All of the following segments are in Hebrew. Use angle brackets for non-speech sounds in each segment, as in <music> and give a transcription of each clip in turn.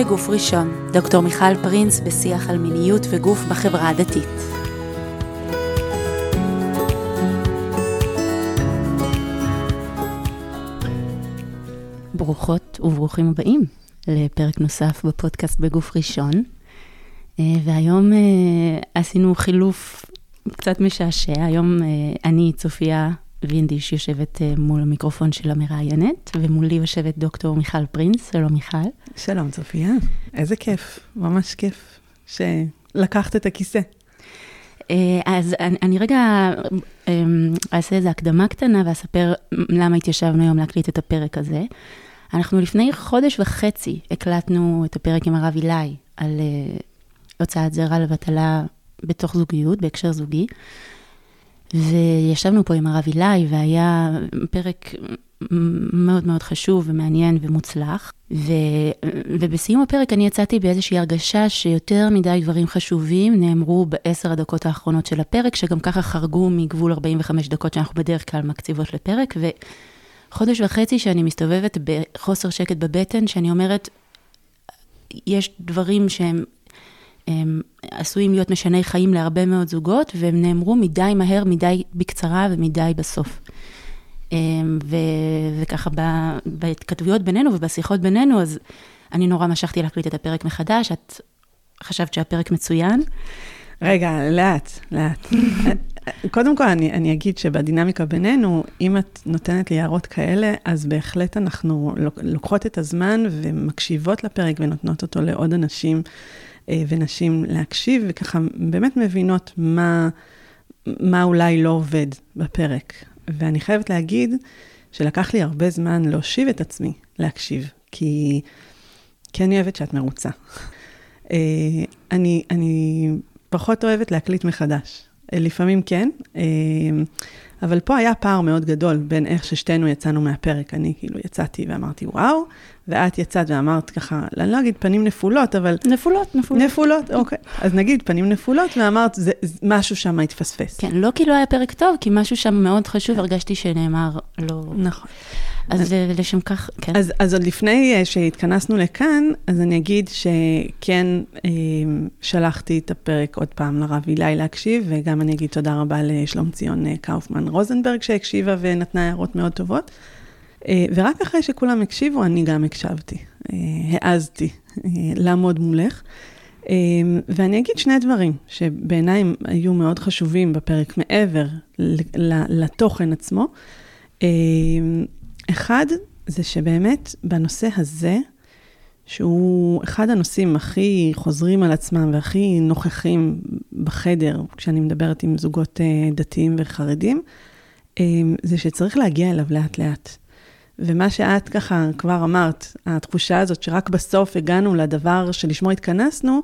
בגוף ראשון, דוקטור מיכל פרינס בשיח על מיניות וגוף בחברה הדתית. ברוכות וברוכים הבאים לפרק נוסף בפודקאסט בגוף ראשון. אה, והיום אה, עשינו חילוף קצת משעשע. היום אה, אני, צופיה וינדיש, יושבת מול המיקרופון של המראיינת, ומולי יושבת דוקטור מיכל פרינס. שלום מיכל. שלום צופיה, איזה כיף, ממש כיף שלקחת את הכיסא. אז אני, אני רגע אעשה איזו הקדמה קטנה ואספר למה התיישבנו היום להקליט את הפרק הזה. אנחנו לפני חודש וחצי הקלטנו את הפרק עם הרב אילי על uh, הוצאת זרע לבטלה בתוך זוגיות, בהקשר זוגי. וישבנו פה עם הרב אילי, והיה פרק מאוד מאוד חשוב ומעניין ומוצלח. ו, ובסיום הפרק אני יצאתי באיזושהי הרגשה שיותר מדי דברים חשובים נאמרו בעשר הדקות האחרונות של הפרק, שגם ככה חרגו מגבול 45 דקות שאנחנו בדרך כלל מקציבות לפרק. ו... חודש וחצי שאני מסתובבת בחוסר שקט בבטן, שאני אומרת, יש דברים שהם הם עשויים להיות משני חיים להרבה מאוד זוגות, והם נאמרו מדי מהר, מדי בקצרה ומדי בסוף. ו, וככה בהתכתבויות בינינו ובשיחות בינינו, אז אני נורא משכתי להקליט את הפרק מחדש, את חשבת שהפרק מצוין. רגע, לאט, לאט. <laughs> קודם כל, אני, אני אגיד שבדינמיקה בינינו, אם את נותנת לי הערות כאלה, אז בהחלט אנחנו לוקחות את הזמן ומקשיבות לפרק ונותנות אותו לעוד אנשים ונשים להקשיב, וככה באמת מבינות מה, מה אולי לא עובד בפרק. ואני חייבת להגיד שלקח לי הרבה זמן להושיב את עצמי להקשיב, כי, כי אני אוהבת שאת מרוצה. אה, אני, אני פחות אוהבת להקליט מחדש. לפעמים כן, אה, אבל פה היה פער מאוד גדול בין איך ששתינו יצאנו מהפרק. אני כאילו יצאתי ואמרתי, וואו, ואת יצאת ואמרת ככה, אני לא אגיד פנים נפולות, אבל... נפולות, נפולות. נפולות, אוקיי. אז נגיד פנים נפולות, ואמרת, זה, משהו שם התפספס. כן, לא כי לא היה פרק טוב, כי משהו שם מאוד חשוב, הרגשתי שנאמר לא... נכון. אז לשם כך, כן. אז, אז עוד לפני אה, שהתכנסנו לכאן, אז אני אגיד שכן אה, שלחתי את הפרק עוד פעם לרב אילי להקשיב, וגם אני אגיד תודה רבה לשלום ציון אה, קאופמן רוזנברג שהקשיבה ונתנה הערות מאוד טובות. ורק אחרי שכולם הקשיבו, אני גם הקשבתי, העזתי לעמוד מולך. ואני אגיד שני דברים שבעיניי היו מאוד חשובים בפרק מעבר לתוכן עצמו. אחד, זה שבאמת בנושא הזה, שהוא אחד הנושאים הכי חוזרים על עצמם והכי נוכחים בחדר, כשאני מדברת עם זוגות אה, דתיים וחרדים, אה, זה שצריך להגיע אליו לאט-לאט. ומה שאת ככה כבר אמרת, התחושה הזאת שרק בסוף הגענו לדבר שלשמו התכנסנו,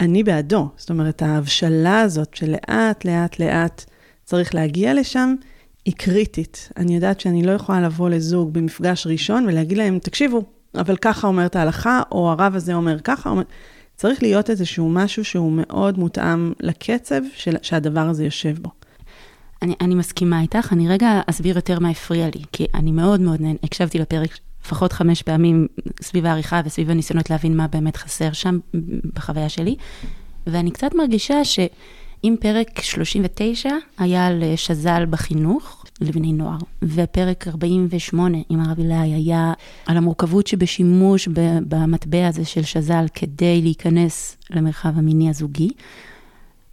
אני בעדו. זאת אומרת, ההבשלה הזאת שלאט, לאט, לאט צריך להגיע לשם, היא קריטית. אני יודעת שאני לא יכולה לבוא לזוג במפגש ראשון ולהגיד להם, תקשיבו, אבל ככה אומרת ההלכה, או הרב הזה אומר ככה, אומר... צריך להיות איזשהו משהו שהוא מאוד מותאם לקצב של, שהדבר הזה יושב בו. אני, אני מסכימה איתך, אני רגע אסביר יותר מה הפריע לי, כי אני מאוד מאוד נהנה, הקשבתי לפרק לפחות חמש פעמים סביב העריכה וסביב הניסיונות להבין מה באמת חסר שם בחוויה שלי, ואני קצת מרגישה ש... אם פרק 39 היה על שז"ל בחינוך לבני נוער, ופרק 48 עם הרב אלי היה על המורכבות שבשימוש במטבע הזה של שז"ל כדי להיכנס למרחב המיני הזוגי,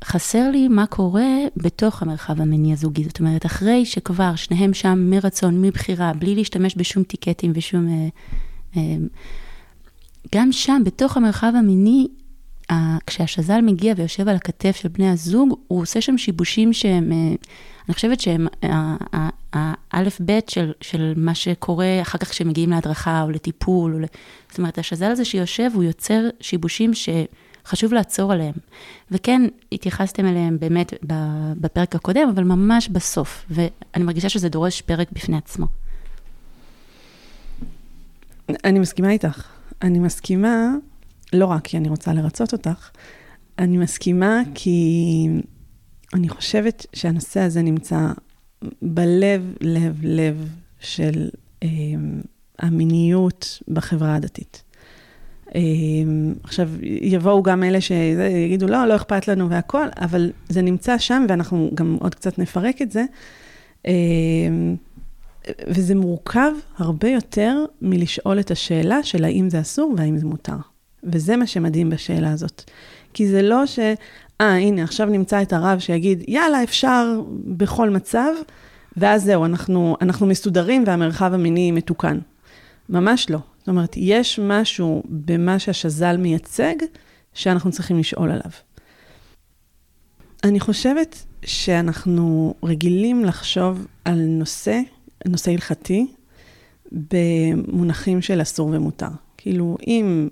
חסר לי מה קורה בתוך המרחב המיני הזוגי. זאת אומרת, אחרי שכבר שניהם שם מרצון, מבחירה, בלי להשתמש בשום טיקטים ושום... אה, אה, גם שם, בתוך המרחב המיני, כשהשז"ל מגיע ויושב על הכתף של בני הזוג, הוא עושה שם שיבושים שהם, אה, אני חושבת שהם האלף-בית של, של מה שקורה אחר כך כשמגיעים להדרכה או לטיפול. או ל... זאת אומרת, השז"ל הזה שיושב, הוא יוצר שיבושים שחשוב לעצור עליהם. וכן, התייחסתם אליהם באמת בפרק הקודם, אבל ממש בסוף. ואני מרגישה שזה דורש פרק בפני עצמו. אני מסכימה איתך. אני מסכימה לא רק כי אני רוצה לרצות אותך, אני מסכימה כי אני חושבת שהנושא הזה נמצא בלב, לב, לב של אה, המיניות בחברה הדתית. עכשיו, יבואו גם אלה שיגידו, לא, לא אכפת לנו והכול, אבל זה נמצא שם, ואנחנו גם עוד קצת נפרק את זה. וזה מורכב הרבה יותר מלשאול את השאלה של האם זה אסור והאם זה מותר. וזה מה שמדהים בשאלה הזאת. כי זה לא ש... אה, הנה, עכשיו נמצא את הרב שיגיד, יאללה, אפשר בכל מצב, ואז זהו, אנחנו, אנחנו מסודרים והמרחב המיני מתוקן. ממש לא. זאת אומרת, יש משהו במה שהשז"ל מייצג, שאנחנו צריכים לשאול עליו. אני חושבת שאנחנו רגילים לחשוב על נושא, נושא הלכתי, במונחים של אסור ומותר. כאילו, אם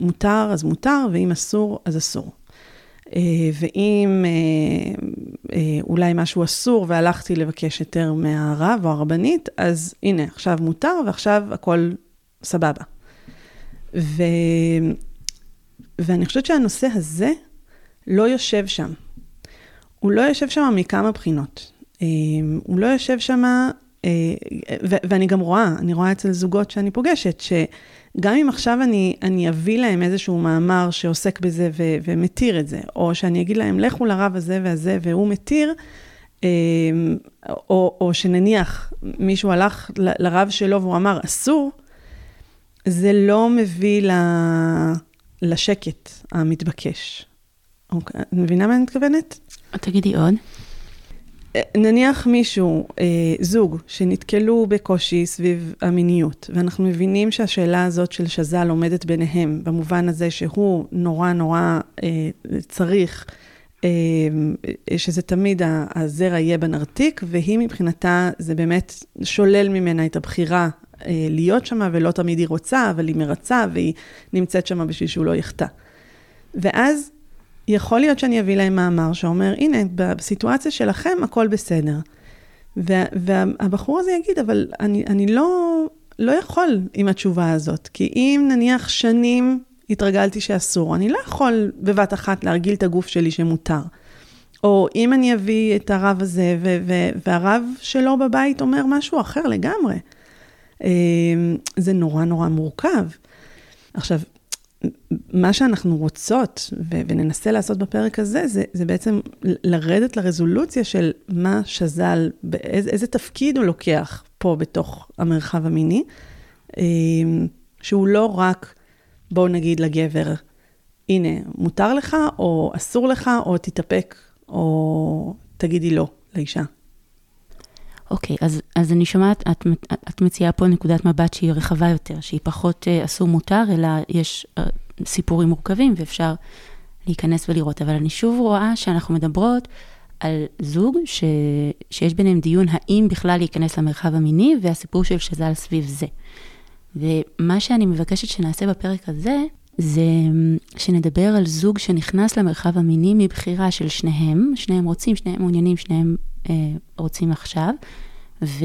מותר, אז מותר, ואם אסור, אז אסור. אה, ואם אה, אה, אולי משהו אסור והלכתי לבקש היתר מהרב או הרבנית, אז הנה, עכשיו מותר ועכשיו הכל סבבה. ו... ואני חושבת שהנושא הזה לא יושב שם. הוא לא יושב שם מכמה בחינות. הוא לא יושב שם, ואני גם רואה, אני רואה אצל זוגות שאני פוגשת, ש... גם אם עכשיו אני, אני אביא להם איזשהו מאמר שעוסק בזה ו, ומתיר את זה, או שאני אגיד להם, לכו לרב הזה והזה, והוא מתיר, אמ, או, או שנניח מישהו הלך לרב שלו והוא אמר, אסור, זה לא מביא ל, לשקט המתבקש. אוקיי, את מבינה מה אני מתכוונת? תגידי עוד. נניח מישהו, אה, זוג, שנתקלו בקושי סביב המיניות, ואנחנו מבינים שהשאלה הזאת של שז"ל עומדת ביניהם, במובן הזה שהוא נורא נורא אה, צריך אה, שזה תמיד הזרע יהיה בנרתיק, והיא מבחינתה, זה באמת שולל ממנה את הבחירה אה, להיות שמה, ולא תמיד היא רוצה, אבל היא מרצה, והיא נמצאת שמה בשביל שהוא לא יחטא. ואז יכול להיות שאני אביא להם מאמר שאומר, הנה, בסיטואציה שלכם הכל בסדר. וה, והבחור הזה יגיד, אבל אני, אני לא, לא יכול עם התשובה הזאת, כי אם נניח שנים התרגלתי שאסור, אני לא יכול בבת אחת להרגיל את הגוף שלי שמותר. או אם אני אביא את הרב הזה, ו- ו- והרב שלו בבית אומר משהו אחר לגמרי. אמ, זה נורא נורא מורכב. עכשיו, מה שאנחנו רוצות, ו- וננסה לעשות בפרק הזה, זה, זה בעצם לרדת לרזולוציה של מה שז"ל, באיזה, איזה תפקיד הוא לוקח פה בתוך המרחב המיני, אמ, שהוא לא רק, בואו נגיד לגבר, הנה, מותר לך, או אסור לך, או תתאפק, או תגידי לא לאישה. אוקיי, okay, אז, אז אני שומעת, את, את מציעה פה נקודת מבט שהיא רחבה יותר, שהיא פחות אסור מותר, אלא יש uh, סיפורים מורכבים ואפשר להיכנס ולראות. אבל אני שוב רואה שאנחנו מדברות על זוג ש, שיש ביניהם דיון האם בכלל להיכנס למרחב המיני, והסיפור של שז"ל סביב זה. ומה שאני מבקשת שנעשה בפרק הזה, זה שנדבר על זוג שנכנס למרחב המיני מבחירה של שניהם, שניהם רוצים, שניהם מעוניינים, שניהם אה, רוצים עכשיו, ו...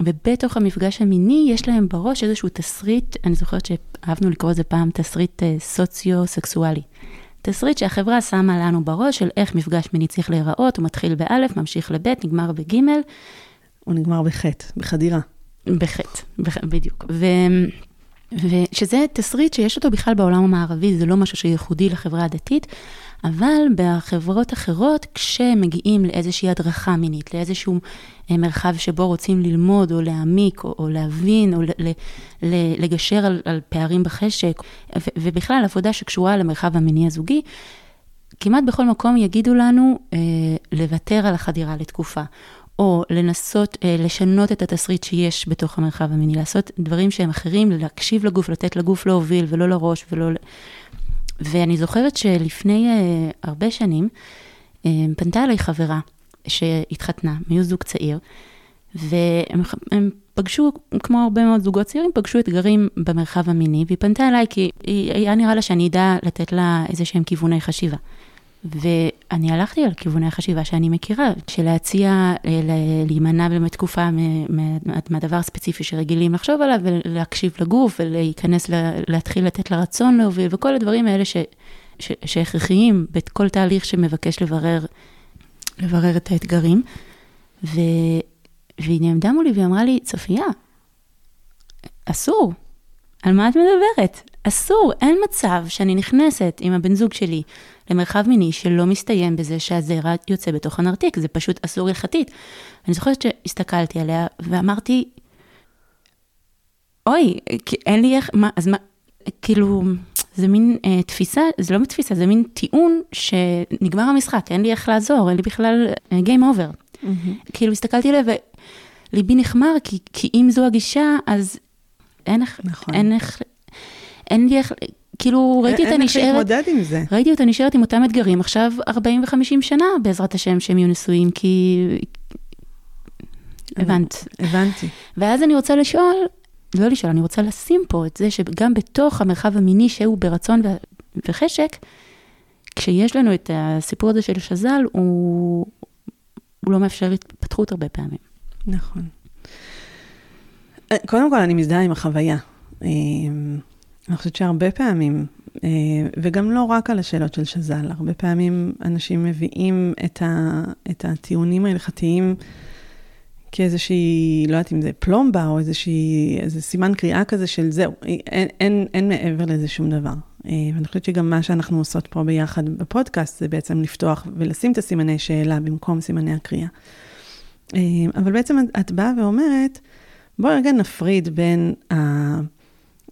ובתוך המפגש המיני יש להם בראש איזשהו תסריט, אני זוכרת שאהבנו לקרוא לזה פעם תסריט אה, סוציו-סקסואלי. תסריט שהחברה שמה לנו בראש של איך מפגש מיני צריך להיראות, הוא מתחיל באלף, ממשיך לבית, נגמר בגימל. הוא נגמר בחטא, בחדירה. בחטא, בח... בדיוק. ו... ושזה תסריט שיש אותו בכלל בעולם המערבי, זה לא משהו שייחודי לחברה הדתית, אבל בחברות אחרות, כשמגיעים לאיזושהי הדרכה מינית, לאיזשהו אה, מרחב שבו רוצים ללמוד או להעמיק או, או להבין או ל, ל, ל, לגשר על, על פערים בחשק, ו, ובכלל עבודה שקשורה למרחב המיני הזוגי, כמעט בכל מקום יגידו לנו אה, לוותר על החדירה לתקופה, או לנסות אה, לשנות את התסריט שיש בתוך המרחב המיני, לעשות דברים שהם אחרים, להקשיב לגוף, לתת לגוף להוביל ולא לראש ולא... ואני זוכרת שלפני אה, הרבה שנים, אה, פנתה אליי חברה שהתחתנה, מיהו זוג צעיר, והם פגשו, כמו הרבה מאוד זוגות צעירים, פגשו אתגרים במרחב המיני, והיא פנתה אליי כי היה נראה לה שאני אדע לתת לה איזה שהם כיווני חשיבה. ואני הלכתי על כיווני החשיבה שאני מכירה, של להציע אה, להימנע באמת תקופה מהדבר הספציפי שרגילים לחשוב עליו, ולהקשיב לגוף, ולהיכנס, להתחיל לתת לרצון להוביל, וכל הדברים האלה ש, ש, שהכרחיים בכל תהליך שמבקש לברר, לברר את האתגרים. ו, והיא נעמדה מולי והיא אמרה לי, צופיה, אסור, על מה את מדברת? אסור, אין מצב שאני נכנסת עם הבן זוג שלי למרחב מיני שלא מסתיים בזה שהזרע יוצא בתוך הנרתיק, זה פשוט אסור הלכתית. אני זוכרת שהסתכלתי עליה ואמרתי, אוי, אין לי איך, מה, אז מה, כאילו, זה מין אה, תפיסה, זה לא תפיסה, זה מין טיעון שנגמר המשחק, אין לי איך לעזור, אין לי בכלל אה, game over. Mm-hmm. כאילו, הסתכלתי עליה וליבי נחמר, כי, כי אם זו הגישה, אז אין איך, נכון. אין איך, אין לי איך, כאילו ראיתי אותה נשארת, אין איך להתמודד עם זה. ראיתי אותה נשארת עם אותם אתגרים עכשיו 40 ו-50 שנה, בעזרת השם, שהם יהיו נשואים, כי... הבנת. הבנתי. ואז אני רוצה לשאול, לא לשאול, אני רוצה לשים פה את זה שגם בתוך המרחב המיני שהוא ברצון וחשק, כשיש לנו את הסיפור הזה של שז"ל, הוא, הוא לא מאפשר התפתחות הרבה פעמים. נכון. קודם כל, אני מזדהה עם החוויה. אני חושבת שהרבה פעמים, אה, וגם לא רק על השאלות של שז"ל, הרבה פעמים אנשים מביאים את, ה, את הטיעונים ההלכתיים כאיזושהי, לא יודעת אם זה פלומבה או איזושהי, איזה סימן קריאה כזה של זהו, אין, אין, אין מעבר לזה שום דבר. אה, ואני חושבת שגם מה שאנחנו עושות פה ביחד בפודקאסט, זה בעצם לפתוח ולשים את הסימני שאלה במקום סימני הקריאה. אה, אבל בעצם את באה ואומרת, בואי רגע נפריד בין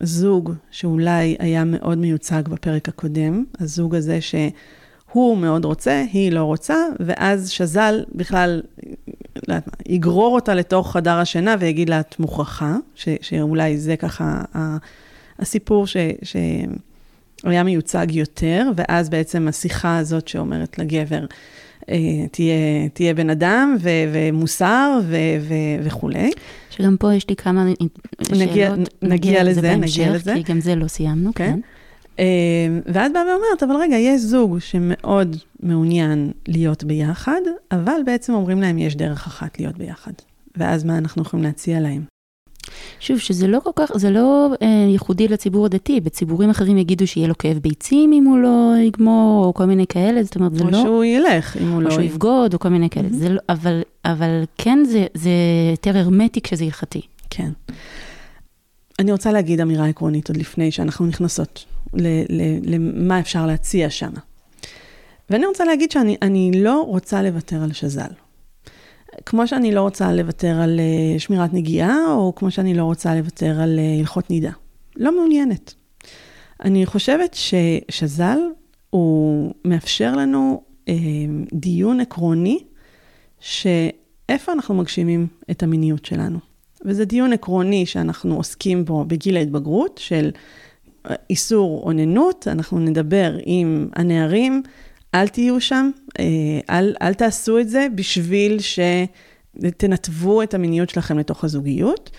הזוג שאולי היה מאוד מיוצג בפרק הקודם, הזוג הזה שהוא מאוד רוצה, היא לא רוצה, ואז שז"ל בכלל לא יגרור אותה לתוך חדר השינה ויגיד לה, את מוכרחה, ש, שאולי זה ככה הסיפור ש, שהיה מיוצג יותר, ואז בעצם השיחה הזאת שאומרת לגבר, תהיה, תהיה בן אדם ו, ומוסר ו, ו, וכולי. שגם פה יש לי כמה נגיע, שאלות. נגיע, נגיע לזה, בהמשך, נגיע לזה. כי גם זה לא סיימנו, כן. כן. אה, ואת באה ואומרת, אבל רגע, יש זוג שמאוד מעוניין להיות ביחד, אבל בעצם אומרים להם, יש דרך אחת להיות ביחד. ואז מה אנחנו יכולים להציע להם? שוב, שזה לא כל כך, זה לא אה, ייחודי לציבור הדתי, בציבורים אחרים יגידו שיהיה לו כאב ביצים אם הוא לא יגמור, או כל מיני כאלה, זאת אומרת, זה או לא... או שהוא ילך אם הוא או לא... או שהוא יבגוד, או כל מיני כאלה, mm-hmm. זה לא, אבל, אבל כן, זה, זה יותר הרמטי כשזה הלכתי. כן. אני רוצה להגיד אמירה עקרונית עוד לפני שאנחנו נכנסות למה אפשר להציע שם. ואני רוצה להגיד שאני לא רוצה לוותר על שז"ל. כמו שאני לא רוצה לוותר על אה, שמירת נגיעה, או כמו שאני לא רוצה לוותר על אה, הלכות נידה. לא מעוניינת. אני חושבת ששז"ל הוא מאפשר לנו אה, דיון עקרוני, שאיפה אנחנו מגשימים את המיניות שלנו. וזה דיון עקרוני שאנחנו עוסקים בו בגיל ההתבגרות, של איסור אוננות, אנחנו נדבר עם הנערים, אל תהיו שם, אה, אל, אל תעשו את זה בשביל שתנתבו את המיניות שלכם לתוך הזוגיות.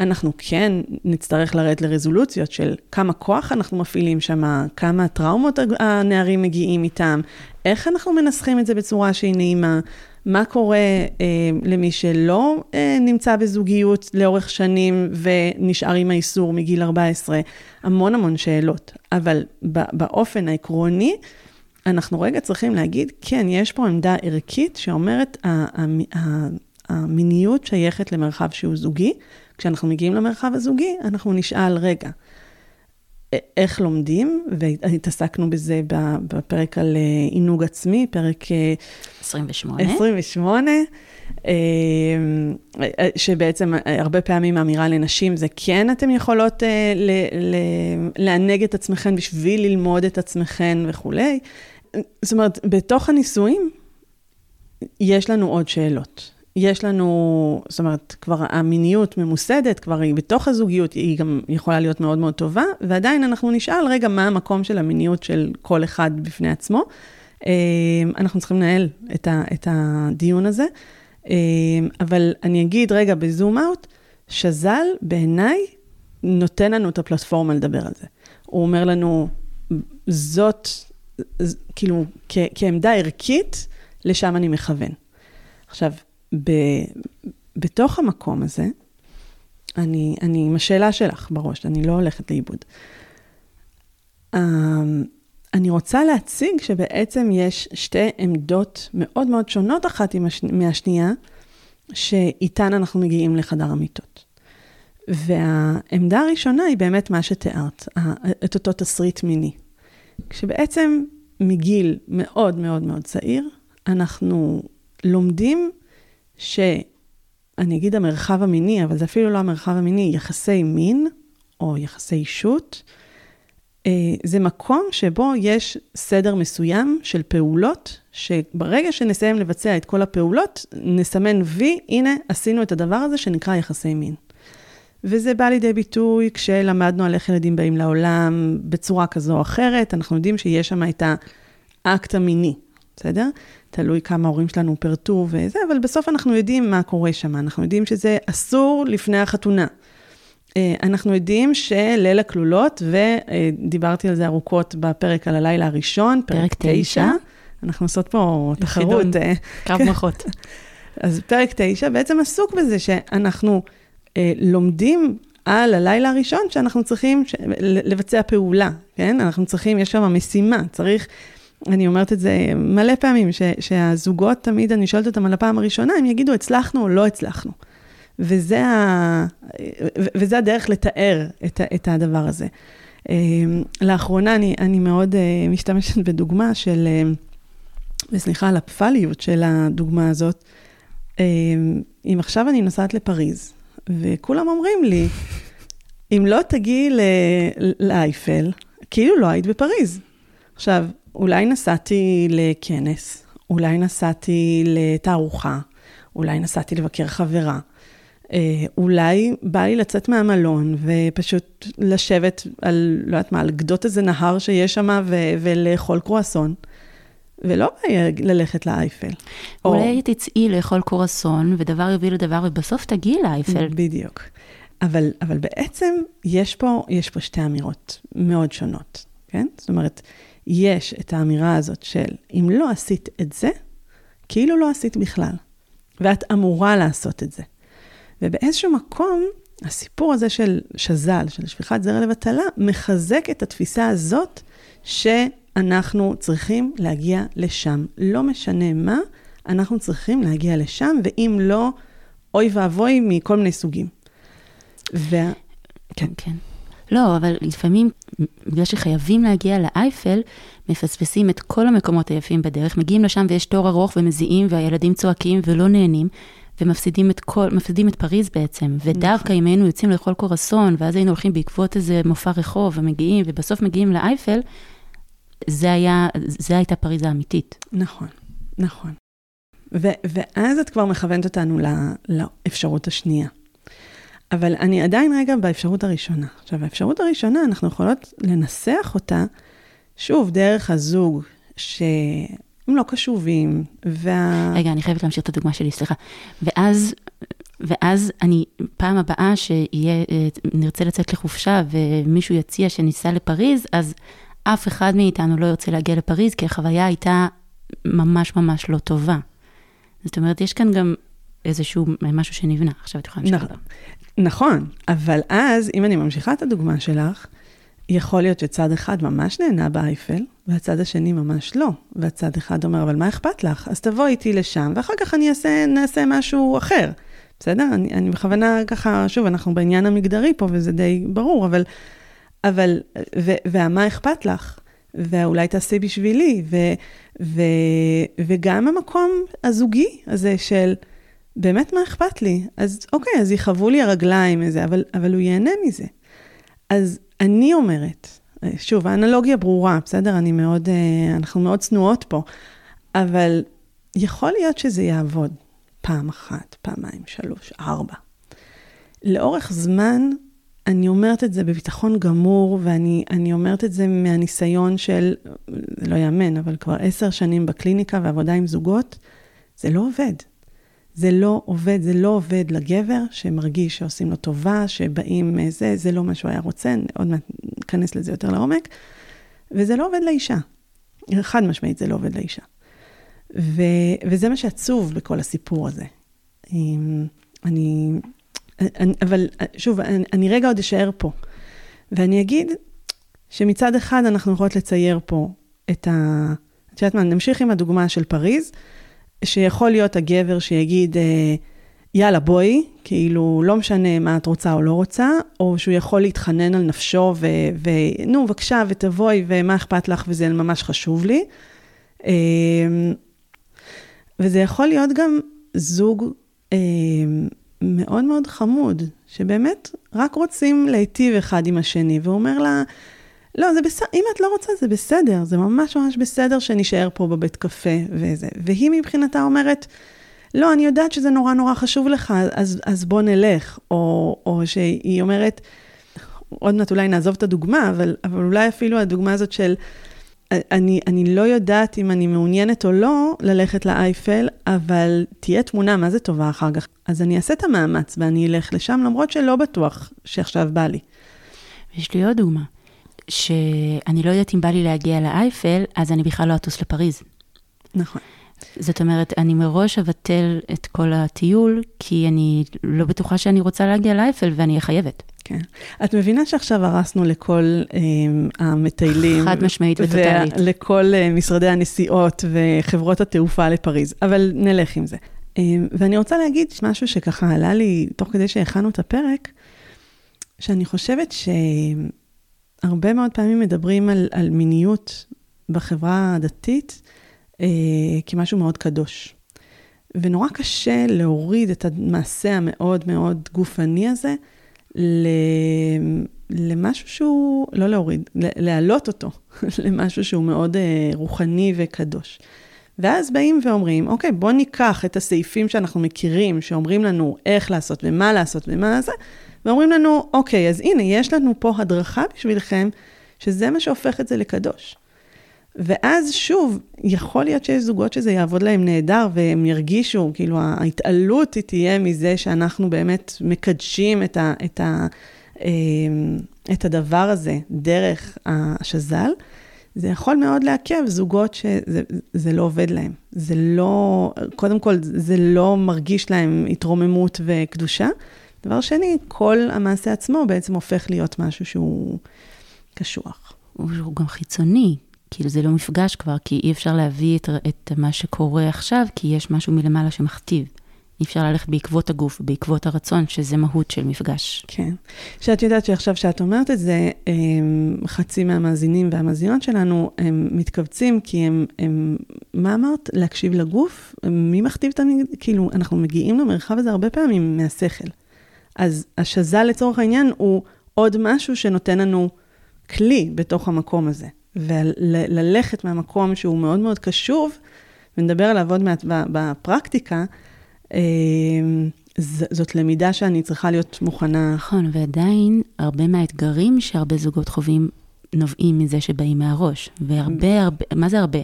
אנחנו כן נצטרך לרדת לרזולוציות של כמה כוח אנחנו מפעילים שם, כמה טראומות הנערים מגיעים איתם, איך אנחנו מנסחים את זה בצורה שהיא נעימה, מה קורה אה, למי שלא אה, נמצא בזוגיות לאורך שנים ונשאר עם האיסור מגיל 14, המון המון שאלות. אבל באופן העקרוני, אנחנו רגע צריכים להגיד, כן, יש פה עמדה ערכית שאומרת, המיניות שייכת למרחב שהוא זוגי. כשאנחנו מגיעים למרחב הזוגי, אנחנו נשאל, רגע, איך לומדים, והתעסקנו בזה בפרק על אה, עינוג עצמי, פרק 28. 28, אה, אה, שבעצם הרבה פעמים האמירה לנשים זה כן, אתן יכולות לענג את עצמכן בשביל ללמוד את עצמכן וכולי. זאת אומרת, בתוך הנישואים יש לנו עוד שאלות. יש לנו, זאת אומרת, כבר המיניות ממוסדת, כבר היא בתוך הזוגיות, היא גם יכולה להיות מאוד מאוד טובה, ועדיין אנחנו נשאל, רגע, מה המקום של המיניות של כל אחד בפני עצמו. אה, אנחנו צריכים לנהל את, ה, את הדיון הזה, אה, אבל אני אגיד, רגע, בזום אאוט, שז"ל בעיניי נותן לנו את הפלטפורמה לדבר על זה. הוא אומר לנו, זאת, כאילו, כ, כעמדה ערכית, לשם אני מכוון. עכשיו, ב, בתוך המקום הזה, אני, אני עם השאלה שלך בראש, אני לא הולכת לאיבוד. Um, אני רוצה להציג שבעצם יש שתי עמדות מאוד מאוד שונות אחת מהשנייה, שאיתן אנחנו מגיעים לחדר המיטות. והעמדה הראשונה היא באמת מה שתיארת, את אותו תסריט מיני. כשבעצם מגיל מאוד מאוד מאוד צעיר, אנחנו לומדים ש... אני אגיד המרחב המיני, אבל זה אפילו לא המרחב המיני, יחסי מין או יחסי אישות, אה, זה מקום שבו יש סדר מסוים של פעולות, שברגע שנסיים לבצע את כל הפעולות, נסמן וי, הנה, עשינו את הדבר הזה שנקרא יחסי מין. וזה בא לידי ביטוי כשלמדנו על איך ילדים באים לעולם בצורה כזו או אחרת, אנחנו יודעים שיש שם את האקט המיני, בסדר? תלוי כמה ההורים שלנו פירטו וזה, אבל בסוף אנחנו יודעים מה קורה שם, אנחנו יודעים שזה אסור לפני החתונה. אה, אנחנו יודעים שליל הכלולות, ודיברתי על זה ארוכות בפרק על הלילה הראשון, פרק תשע. אנחנו עושות פה תחרות. אה, קרב כן. מחות. <laughs> אז פרק תשע בעצם עסוק בזה שאנחנו לומדים על הלילה הראשון שאנחנו צריכים לבצע פעולה, כן? אנחנו צריכים, יש שם משימה, צריך אני אומרת את זה מלא פעמים, ש, שהזוגות תמיד, אני שואלת אותם על הפעם הראשונה, הם יגידו, הצלחנו או לא הצלחנו. וזה, ה, וזה הדרך לתאר את, את הדבר הזה. אמ, לאחרונה אני, אני מאוד אה, משתמשת בדוגמה של, אה, וסליחה על הפפליות של הדוגמה הזאת. אם עכשיו אני נוסעת לפריז, וכולם אומרים לי, אם לא תגיעי לאייפל, כאילו לא היית בפריז. עכשיו, אולי נסעתי לכנס, אולי נסעתי לתערוכה, אולי נסעתי לבקר חברה. אה, אולי בא לי לצאת מהמלון ופשוט לשבת על, לא יודעת מה, על גדות איזה נהר שיש שם ולאכול קרואסון. ולא ללכת לאייפל. אולי או... תצאי לאכול קרואסון, ודבר יביא לדבר, ובסוף תגיעי לאייפל. בדיוק. אבל, אבל בעצם יש פה, יש פה שתי אמירות מאוד שונות, כן? זאת אומרת, יש את האמירה הזאת של, אם לא עשית את זה, כאילו לא עשית בכלל. ואת אמורה לעשות את זה. ובאיזשהו מקום, הסיפור הזה של שז"ל, של שפיכת זרע לבטלה, מחזק את התפיסה הזאת שאנחנו צריכים להגיע לשם. לא משנה מה, אנחנו צריכים להגיע לשם, ואם לא, אוי ואבוי מכל מיני סוגים. וה... כן. כן. לא, אבל לפעמים, בגלל שחייבים להגיע לאייפל, מפספסים את כל המקומות היפים בדרך, מגיעים לשם ויש תור ארוך ומזיעים והילדים צועקים ולא נהנים, ומפסידים את כל, מפסידים את פריז בעצם. ודווקא נכון. אם היינו יוצאים לאכול קורסון, ואז היינו הולכים בעקבות איזה מופע רחוב ומגיעים, ובסוף מגיעים לאייפל, זה היה, זה הייתה פריז האמיתית. נכון, נכון. ו- ואז את כבר מכוונת אותנו לאפשרות השנייה. אבל אני עדיין רגע באפשרות הראשונה. עכשיו, האפשרות הראשונה, אנחנו יכולות לנסח אותה, שוב, דרך הזוג, שהם לא קשובים, וה... רגע, אני חייבת להמשיך את הדוגמה שלי, סליחה. ואז, ואז אני, פעם הבאה שיהיה, אה, נרצה לצאת לחופשה ומישהו יציע שניסע לפריז, אז אף אחד מאיתנו לא ירצה להגיע לפריז, כי החוויה הייתה ממש ממש לא טובה. זאת אומרת, יש כאן גם איזשהו משהו שנבנה. עכשיו את יכולה להמשיך. נכון. נכון, אבל אז, אם אני ממשיכה את הדוגמה שלך, יכול להיות שצד אחד ממש נהנה באייפל, והצד השני ממש לא. והצד אחד אומר, אבל מה אכפת לך? אז תבוא איתי לשם, ואחר כך אני אעשה, נעשה משהו אחר. בסדר? אני, אני בכוונה ככה, שוב, אנחנו בעניין המגדרי פה, וזה די ברור, אבל, אבל, ו, והמה אכפת לך? ואולי תעשי בשבילי, ו, ו, וגם המקום הזוגי הזה של, באמת מה אכפת לי? אז אוקיי, אז יכאבו לי הרגליים איזה, אבל, אבל הוא ייהנה מזה. אז אני אומרת, שוב, האנלוגיה ברורה, בסדר? אני מאוד, אה, אנחנו מאוד צנועות פה, אבל יכול להיות שזה יעבוד פעם אחת, פעמיים, שלוש, ארבע. לאורך זמן, אני אומרת את זה בביטחון גמור, ואני אומרת את זה מהניסיון של, זה לא יאמן, אבל כבר עשר שנים בקליניקה ועבודה עם זוגות, זה לא עובד. זה לא עובד, זה לא עובד לגבר שמרגיש שעושים לו טובה, שבאים זה, זה לא מה שהוא היה רוצה, עוד מעט ניכנס לזה יותר לעומק, וזה לא עובד לאישה. חד משמעית זה לא עובד לאישה. ו, וזה מה שעצוב בכל הסיפור הזה. אני, אני אבל שוב, אני, אני רגע עוד אשאר פה, ואני אגיד שמצד אחד אנחנו יכולות לצייר פה את ה... את יודעת מה, נמשיך עם הדוגמה של פריז. שיכול להיות הגבר שיגיד, אה, יאללה, בואי, כאילו, לא משנה מה את רוצה או לא רוצה, או שהוא יכול להתחנן על נפשו, ונו, בבקשה, ותבואי, ומה אכפת לך, וזה ממש חשוב לי. אמ, וזה יכול להיות גם זוג אמ, מאוד מאוד חמוד, שבאמת רק רוצים להיטיב אחד עם השני, והוא אומר לה, לא, זה בסדר, אם את לא רוצה, זה בסדר, זה ממש ממש בסדר שנשאר פה בבית קפה וזה. והיא מבחינתה אומרת, לא, אני יודעת שזה נורא נורא חשוב לך, אז, אז בוא נלך. או, או שהיא אומרת, עוד מעט אולי נעזוב את הדוגמה, אבל, אבל אולי אפילו הדוגמה הזאת של, אני, אני לא יודעת אם אני מעוניינת או לא ללכת לאייפל, אבל תהיה תמונה, מה זה טובה אחר כך? אז אני אעשה את המאמץ ואני אלך לשם, למרות שלא בטוח שעכשיו בא לי. יש לי עוד דוגמה, שאני לא יודעת אם בא לי להגיע לאייפל, אז אני בכלל לא אטוס לפריז. נכון. זאת אומרת, אני מראש אבטל את כל הטיול, כי אני לא בטוחה שאני רוצה להגיע לאייפל ואני אהיה חייבת. כן. את מבינה שעכשיו הרסנו לכל אה, המטיילים. חד משמעית וטוטאלית. ולכל אה, משרדי הנסיעות וחברות התעופה לפריז, אבל נלך עם זה. אה, ואני רוצה להגיד משהו שככה עלה לי תוך כדי שהכנו את הפרק, שאני חושבת שהרבה מאוד פעמים מדברים על, על מיניות בחברה הדתית, אה, כמשהו מאוד קדוש. ונורא קשה להוריד את המעשה המאוד מאוד גופני הזה למשהו שהוא, לא להוריד, להעלות אותו <laughs> למשהו שהוא מאוד אה, רוחני וקדוש. ואז באים ואומרים, אוקיי, בואו ניקח את הסעיפים שאנחנו מכירים, שאומרים לנו איך לעשות ומה לעשות ומה זה, ואומרים לנו, אוקיי, אז הנה, יש לנו פה הדרכה בשבילכם, שזה מה שהופך את זה לקדוש. ואז שוב, יכול להיות שיש זוגות שזה יעבוד להם נהדר והם ירגישו, כאילו ההתעלות היא תהיה מזה שאנחנו באמת מקדשים את, ה, את, ה, אמ, את הדבר הזה דרך השז"ל. זה יכול מאוד לעכב זוגות שזה לא עובד להם. זה לא, קודם כל, זה לא מרגיש להם התרוממות וקדושה. דבר שני, כל המעשה עצמו בעצם הופך להיות משהו שהוא קשוח. הוא גם חיצוני, כאילו זה לא מפגש כבר, כי אי אפשר להביא את, את מה שקורה עכשיו, כי יש משהו מלמעלה שמכתיב. אי אפשר ללכת בעקבות הגוף, בעקבות הרצון, שזה מהות של מפגש. כן. שאת יודעת שעכשיו שאת אומרת את זה, חצי מהמאזינים והמאזינות שלנו, הם מתכווצים כי הם, הם, מה אמרת? להקשיב לגוף? מי מכתיב את המ... כאילו, אנחנו מגיעים למרחב הזה הרבה פעמים מהשכל. אז השז"ל לצורך העניין הוא עוד משהו שנותן לנו כלי בתוך המקום הזה. וללכת מהמקום שהוא מאוד מאוד קשוב, ונדבר עליו עוד מעט בפרקטיקה, אה, זאת למידה שאני צריכה להיות מוכנה. נכון, ועדיין הרבה מהאתגרים שהרבה זוגות חווים נובעים מזה שבאים מהראש. והרבה, הרבה, מה זה הרבה?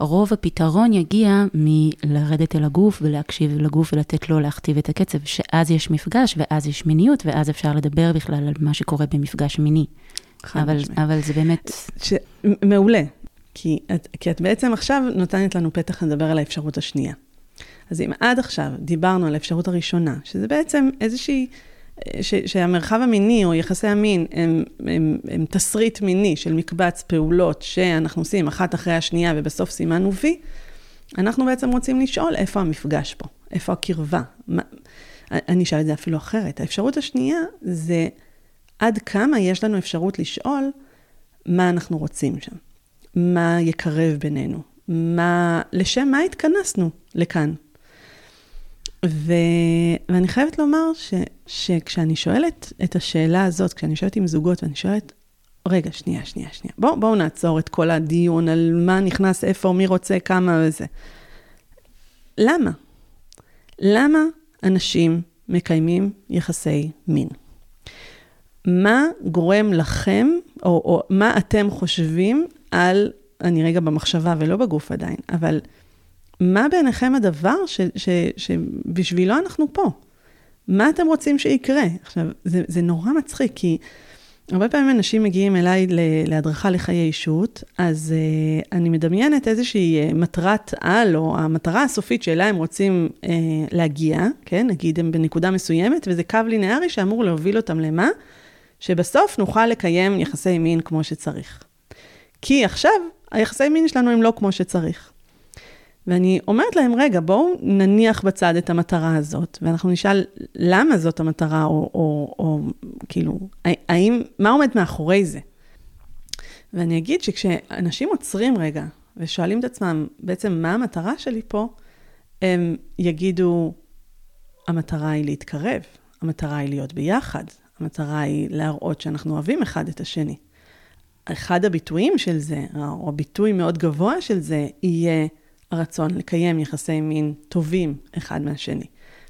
רוב הפתרון יגיע מלרדת אל הגוף ולהקשיב לגוף ולתת לו להכתיב את הקצב, שאז יש מפגש ואז יש מיניות, ואז אפשר לדבר בכלל על מה שקורה במפגש מיני. אבל, אבל זה באמת... ש... מעולה, כי את, כי את בעצם עכשיו נותנת לנו פתח לדבר על האפשרות השנייה. אז אם עד עכשיו דיברנו על האפשרות הראשונה, שזה בעצם איזושהי, ש, שהמרחב המיני או יחסי המין הם, הם, הם, הם תסריט מיני של מקבץ פעולות שאנחנו עושים אחת אחרי השנייה ובסוף סימנו וי, אנחנו בעצם רוצים לשאול איפה המפגש פה, איפה הקרבה. מה, אני אשאל את זה אפילו אחרת. האפשרות השנייה זה עד כמה יש לנו אפשרות לשאול מה אנחנו רוצים שם, מה יקרב בינינו, מה, לשם מה התכנסנו לכאן. ו... ואני חייבת לומר ש... שכשאני שואלת את השאלה הזאת, כשאני שואלת עם זוגות ואני שואלת, רגע, שנייה, שנייה, שנייה, בואו בוא נעצור את כל הדיון על מה נכנס איפה, מי רוצה כמה וזה. למה? למה אנשים מקיימים יחסי מין? מה גורם לכם, או, או מה אתם חושבים על, אני רגע במחשבה ולא בגוף עדיין, אבל מה בעיניכם הדבר ש, ש, שבשבילו אנחנו פה? מה אתם רוצים שיקרה? עכשיו, זה, זה נורא מצחיק, כי הרבה פעמים אנשים מגיעים אליי להדרכה לחיי אישות, אז uh, אני מדמיינת איזושהי uh, מטרת על, או המטרה הסופית שאליה הם רוצים uh, להגיע, כן? נגיד הם בנקודה מסוימת, וזה קו לינארי שאמור להוביל אותם למה? שבסוף נוכל לקיים יחסי מין כמו שצריך. כי עכשיו, היחסי מין שלנו הם לא כמו שצריך. ואני אומרת להם, רגע, בואו נניח בצד את המטרה הזאת, ואנחנו נשאל למה זאת המטרה, או, או, או כאילו, האם, מה עומד מאחורי זה? ואני אגיד שכשאנשים עוצרים רגע ושואלים את עצמם, בעצם מה המטרה שלי פה, הם יגידו, המטרה היא להתקרב, המטרה היא להיות ביחד, המטרה היא להראות שאנחנו אוהבים אחד את השני. אחד הביטויים של זה, או ביטוי מאוד גבוה של זה, יהיה הרצון לקיים יחסי מין טובים אחד מהשני.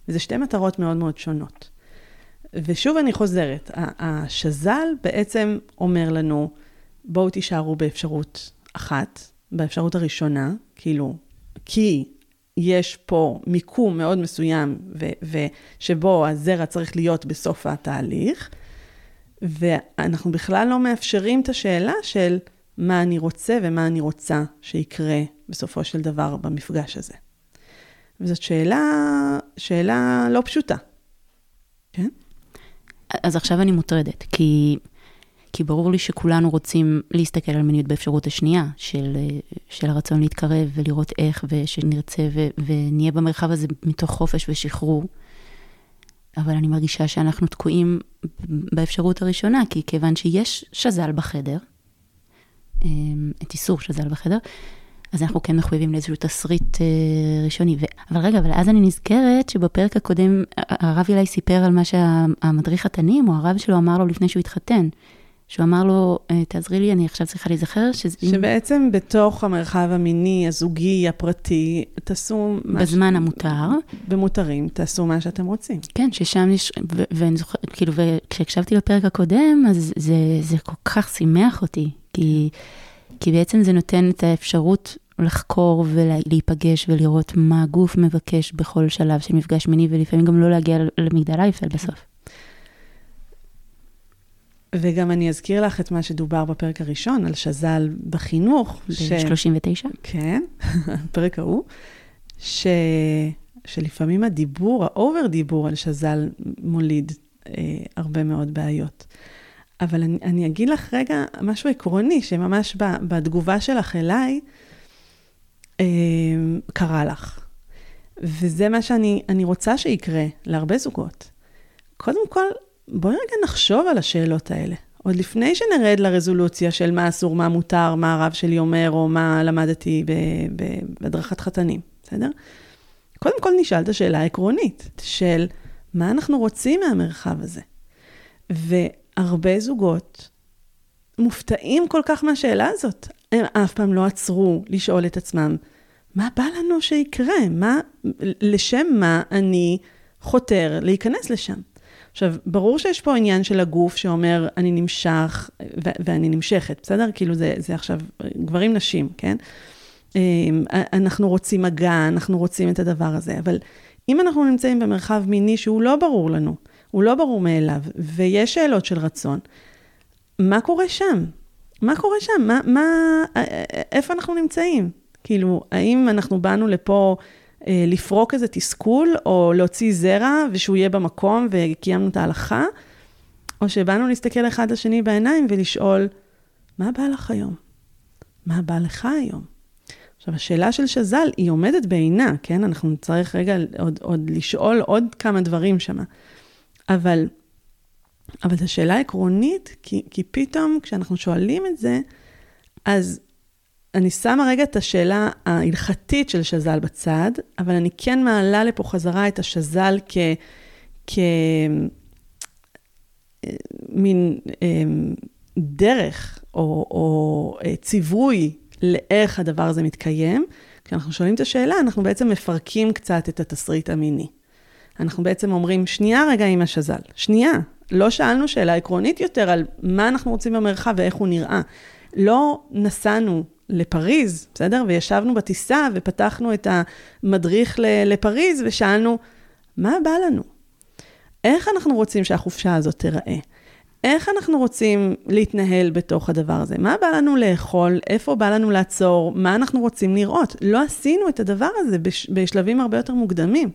וזה שתי מטרות מאוד מאוד שונות. ושוב אני חוזרת, השז"ל בעצם אומר לנו, בואו תישארו באפשרות אחת, באפשרות הראשונה, כאילו, כי יש פה מיקום מאוד מסוים, ושבו הזרע צריך להיות בסוף התהליך, ואנחנו בכלל לא מאפשרים את השאלה של מה אני רוצה ומה אני רוצה שיקרה בסופו של דבר במפגש הזה. וזאת שאלה, שאלה לא פשוטה. כן? אז עכשיו אני מוטרדת, כי, כי ברור לי שכולנו רוצים להסתכל על מיניות באפשרות השנייה, של, של הרצון להתקרב ולראות איך, ושנרצה ו, ונהיה במרחב הזה מתוך חופש ושחרור. אבל אני מרגישה שאנחנו תקועים באפשרות הראשונה, כי כיוון שיש שז"ל בחדר, אמ, את איסור שז"ל בחדר, אז אנחנו כן מחויבים לאיזשהו תסריט אה, ראשוני. ו... אבל רגע, אבל אז אני נזכרת שבפרק הקודם, הרב אילי סיפר על מה שהמדריך התנים, או הרב שלו אמר לו לפני שהוא התחתן. שהוא אמר לו, אה, תעזרי לי, אני עכשיו צריכה להיזכר שזה... שבעצם בתוך המרחב המיני, הזוגי, הפרטי, תעשו... בזמן ש... המותר. במותרים, תעשו מה שאתם רוצים. כן, ששם יש... ו- ואני זוכרת, כאילו, וכשהקשבתי לפרק הקודם, אז זה, זה כל כך שימח אותי, כי, כי בעצם זה נותן את האפשרות לחקור ולהיפגש ולראות מה הגוף מבקש בכל שלב של מפגש מיני, ולפעמים גם לא להגיע למגדל אייפל בסוף. וגם אני אזכיר לך את מה שדובר בפרק הראשון, על שז"ל בחינוך. ב-39? ש... כן, <laughs> הפרק ההוא, ש... שלפעמים הדיבור, ה over דיבור על שז"ל מוליד אה, הרבה מאוד בעיות. אבל אני, אני אגיד לך רגע משהו עקרוני, שממש בתגובה שלך אליי, אה, קרה לך. וזה מה שאני רוצה שיקרה להרבה זוגות. קודם כל, בואי רגע נחשוב על השאלות האלה. עוד לפני שנרד לרזולוציה של מה אסור, מה מותר, מה הרב שלי אומר, או מה למדתי בהדרכת חתנים, בסדר? קודם כל נשאל את השאלה העקרונית של מה אנחנו רוצים מהמרחב הזה. והרבה זוגות מופתעים כל כך מהשאלה הזאת. הם אף פעם לא עצרו לשאול את עצמם, מה בא לנו שיקרה? מה, לשם מה אני חותר להיכנס לשם? עכשיו, ברור שיש פה עניין של הגוף שאומר, אני נמשך ו- ואני נמשכת, בסדר? כאילו זה, זה עכשיו גברים נשים, כן? אמ, אנחנו רוצים מגע, אנחנו רוצים את הדבר הזה, אבל אם אנחנו נמצאים במרחב מיני שהוא לא ברור לנו, הוא לא ברור מאליו, ויש שאלות של רצון, מה קורה שם? מה קורה שם? מה, מה, איפה אנחנו נמצאים? כאילו, האם אנחנו באנו לפה לפרוק איזה תסכול, או להוציא זרע ושהוא יהיה במקום וקיימנו את ההלכה, או שבאנו להסתכל אחד לשני בעיניים ולשאול, מה בא לך היום? מה בא לך היום? עכשיו, השאלה של שז"ל, היא עומדת בעינה, כן? אנחנו נצטרך רגע עוד, עוד לשאול עוד כמה דברים שם. אבל, אבל זו שאלה עקרונית, כי, כי פתאום כשאנחנו שואלים את זה, אז אני שמה רגע את השאלה ההלכתית של שז"ל בצד, אבל אני כן מעלה לפה חזרה את השז"ל כ... כ... אה, דרך או, או אה, ציווי לאיך הדבר הזה מתקיים. כשאנחנו שואלים את השאלה, אנחנו בעצם מפרקים קצת את התסריט המיני. אנחנו בעצם אומרים, שנייה רגע עם השז"ל, שנייה. לא שאלנו שאלה עקרונית יותר על מה אנחנו רוצים במרחב ואיך הוא נראה. לא נסענו לפריז, בסדר? וישבנו בטיסה ופתחנו את המדריך לפריז ושאלנו, מה בא לנו? איך אנחנו רוצים שהחופשה הזאת תיראה? איך אנחנו רוצים להתנהל בתוך הדבר הזה? מה בא לנו לאכול? איפה בא לנו לעצור? מה אנחנו רוצים לראות? לא עשינו את הדבר הזה בש, בשלבים הרבה יותר מוקדמים,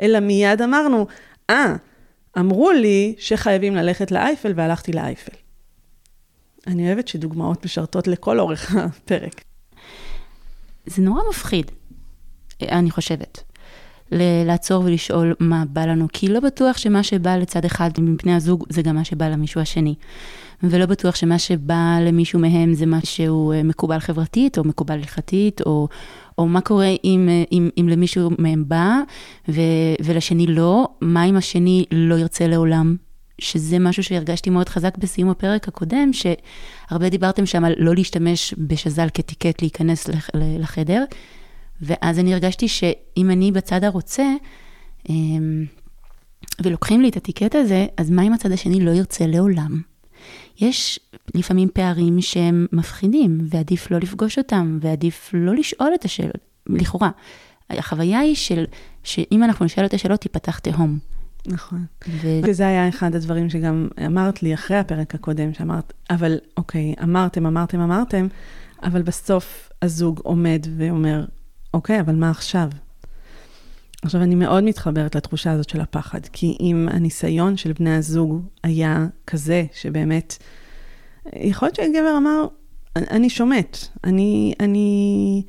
אלא מיד אמרנו, אה, ah, אמרו לי שחייבים ללכת לאייפל והלכתי לאייפל. אני אוהבת שדוגמאות משרתות לכל אורך הפרק. זה נורא מפחיד. אני חושבת. לעצור ולשאול מה בא לנו, כי לא בטוח שמה שבא לצד אחד מבני הזוג זה גם מה שבא למישהו השני. ולא בטוח שמה שבא למישהו מהם זה משהו אה, מקובל חברתית, או מקובל הלכתית, או, או מה קורה אם, אה, אם, אם למישהו מהם בא, ו, ולשני לא, מה אם השני לא ירצה לעולם שזה משהו שהרגשתי מאוד חזק בסיום הפרק הקודם, שהרבה דיברתם שם על לא להשתמש בשז"ל כטיקט להיכנס לחדר, ואז אני הרגשתי שאם אני בצד הרוצה, אמ, ולוקחים לי את הטיקט הזה, אז מה אם הצד השני לא ירצה לעולם? יש לפעמים פערים שהם מפחידים, ועדיף לא לפגוש אותם, ועדיף לא לשאול את השאלות, לכאורה. החוויה היא של, שאם אנחנו נשאל את השאלות, תיפתח תהום. נכון. ו... וזה היה אחד הדברים שגם אמרת לי אחרי הפרק הקודם, שאמרת, אבל אוקיי, אמרתם, אמרתם, אמרתם, אבל בסוף הזוג עומד ואומר, אוקיי, אבל מה עכשיו? עכשיו, אני מאוד מתחברת לתחושה הזאת של הפחד, כי אם הניסיון של בני הזוג היה כזה, שבאמת, יכול להיות שהגבר אמר, אני שומט, אני, אני,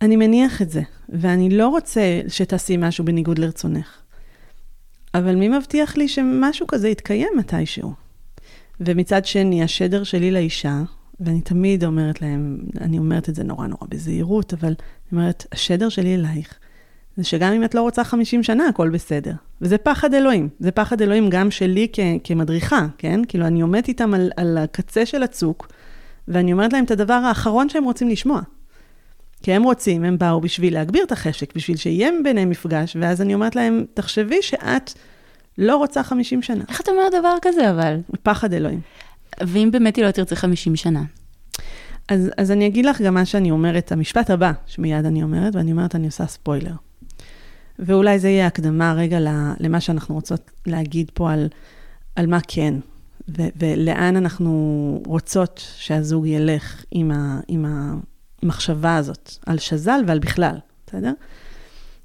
אני מניח את זה, ואני לא רוצה שתעשי משהו בניגוד לרצונך. אבל מי מבטיח לי שמשהו כזה יתקיים מתישהו? ומצד שני, השדר שלי לאישה, ואני תמיד אומרת להם, אני אומרת את זה נורא נורא בזהירות, אבל אני אומרת, השדר שלי אלייך, זה שגם אם את לא רוצה 50 שנה, הכל בסדר. וזה פחד אלוהים. זה פחד אלוהים גם שלי כ- כמדריכה, כן? כאילו, אני עומדת איתם על, על הקצה של הצוק, ואני אומרת להם את הדבר האחרון שהם רוצים לשמוע. כי הם רוצים, הם באו בשביל להגביר את החשק, בשביל שיהיה ביניהם מפגש, ואז אני אומרת להם, תחשבי שאת לא רוצה 50 שנה. איך אתה אומר דבר כזה, אבל? פחד אלוהים. ואם באמת היא לא תרצה 50 שנה? אז, אז אני אגיד לך גם מה שאני אומרת, המשפט הבא, שמיד אני אומרת, ואני אומרת, אני עושה ספוילר. ואולי זה יהיה הקדמה רגע למה שאנחנו רוצות להגיד פה על, על מה כן, ו- ולאן אנחנו רוצות שהזוג ילך עם, ה- עם המחשבה הזאת, על שז"ל ועל בכלל, בסדר?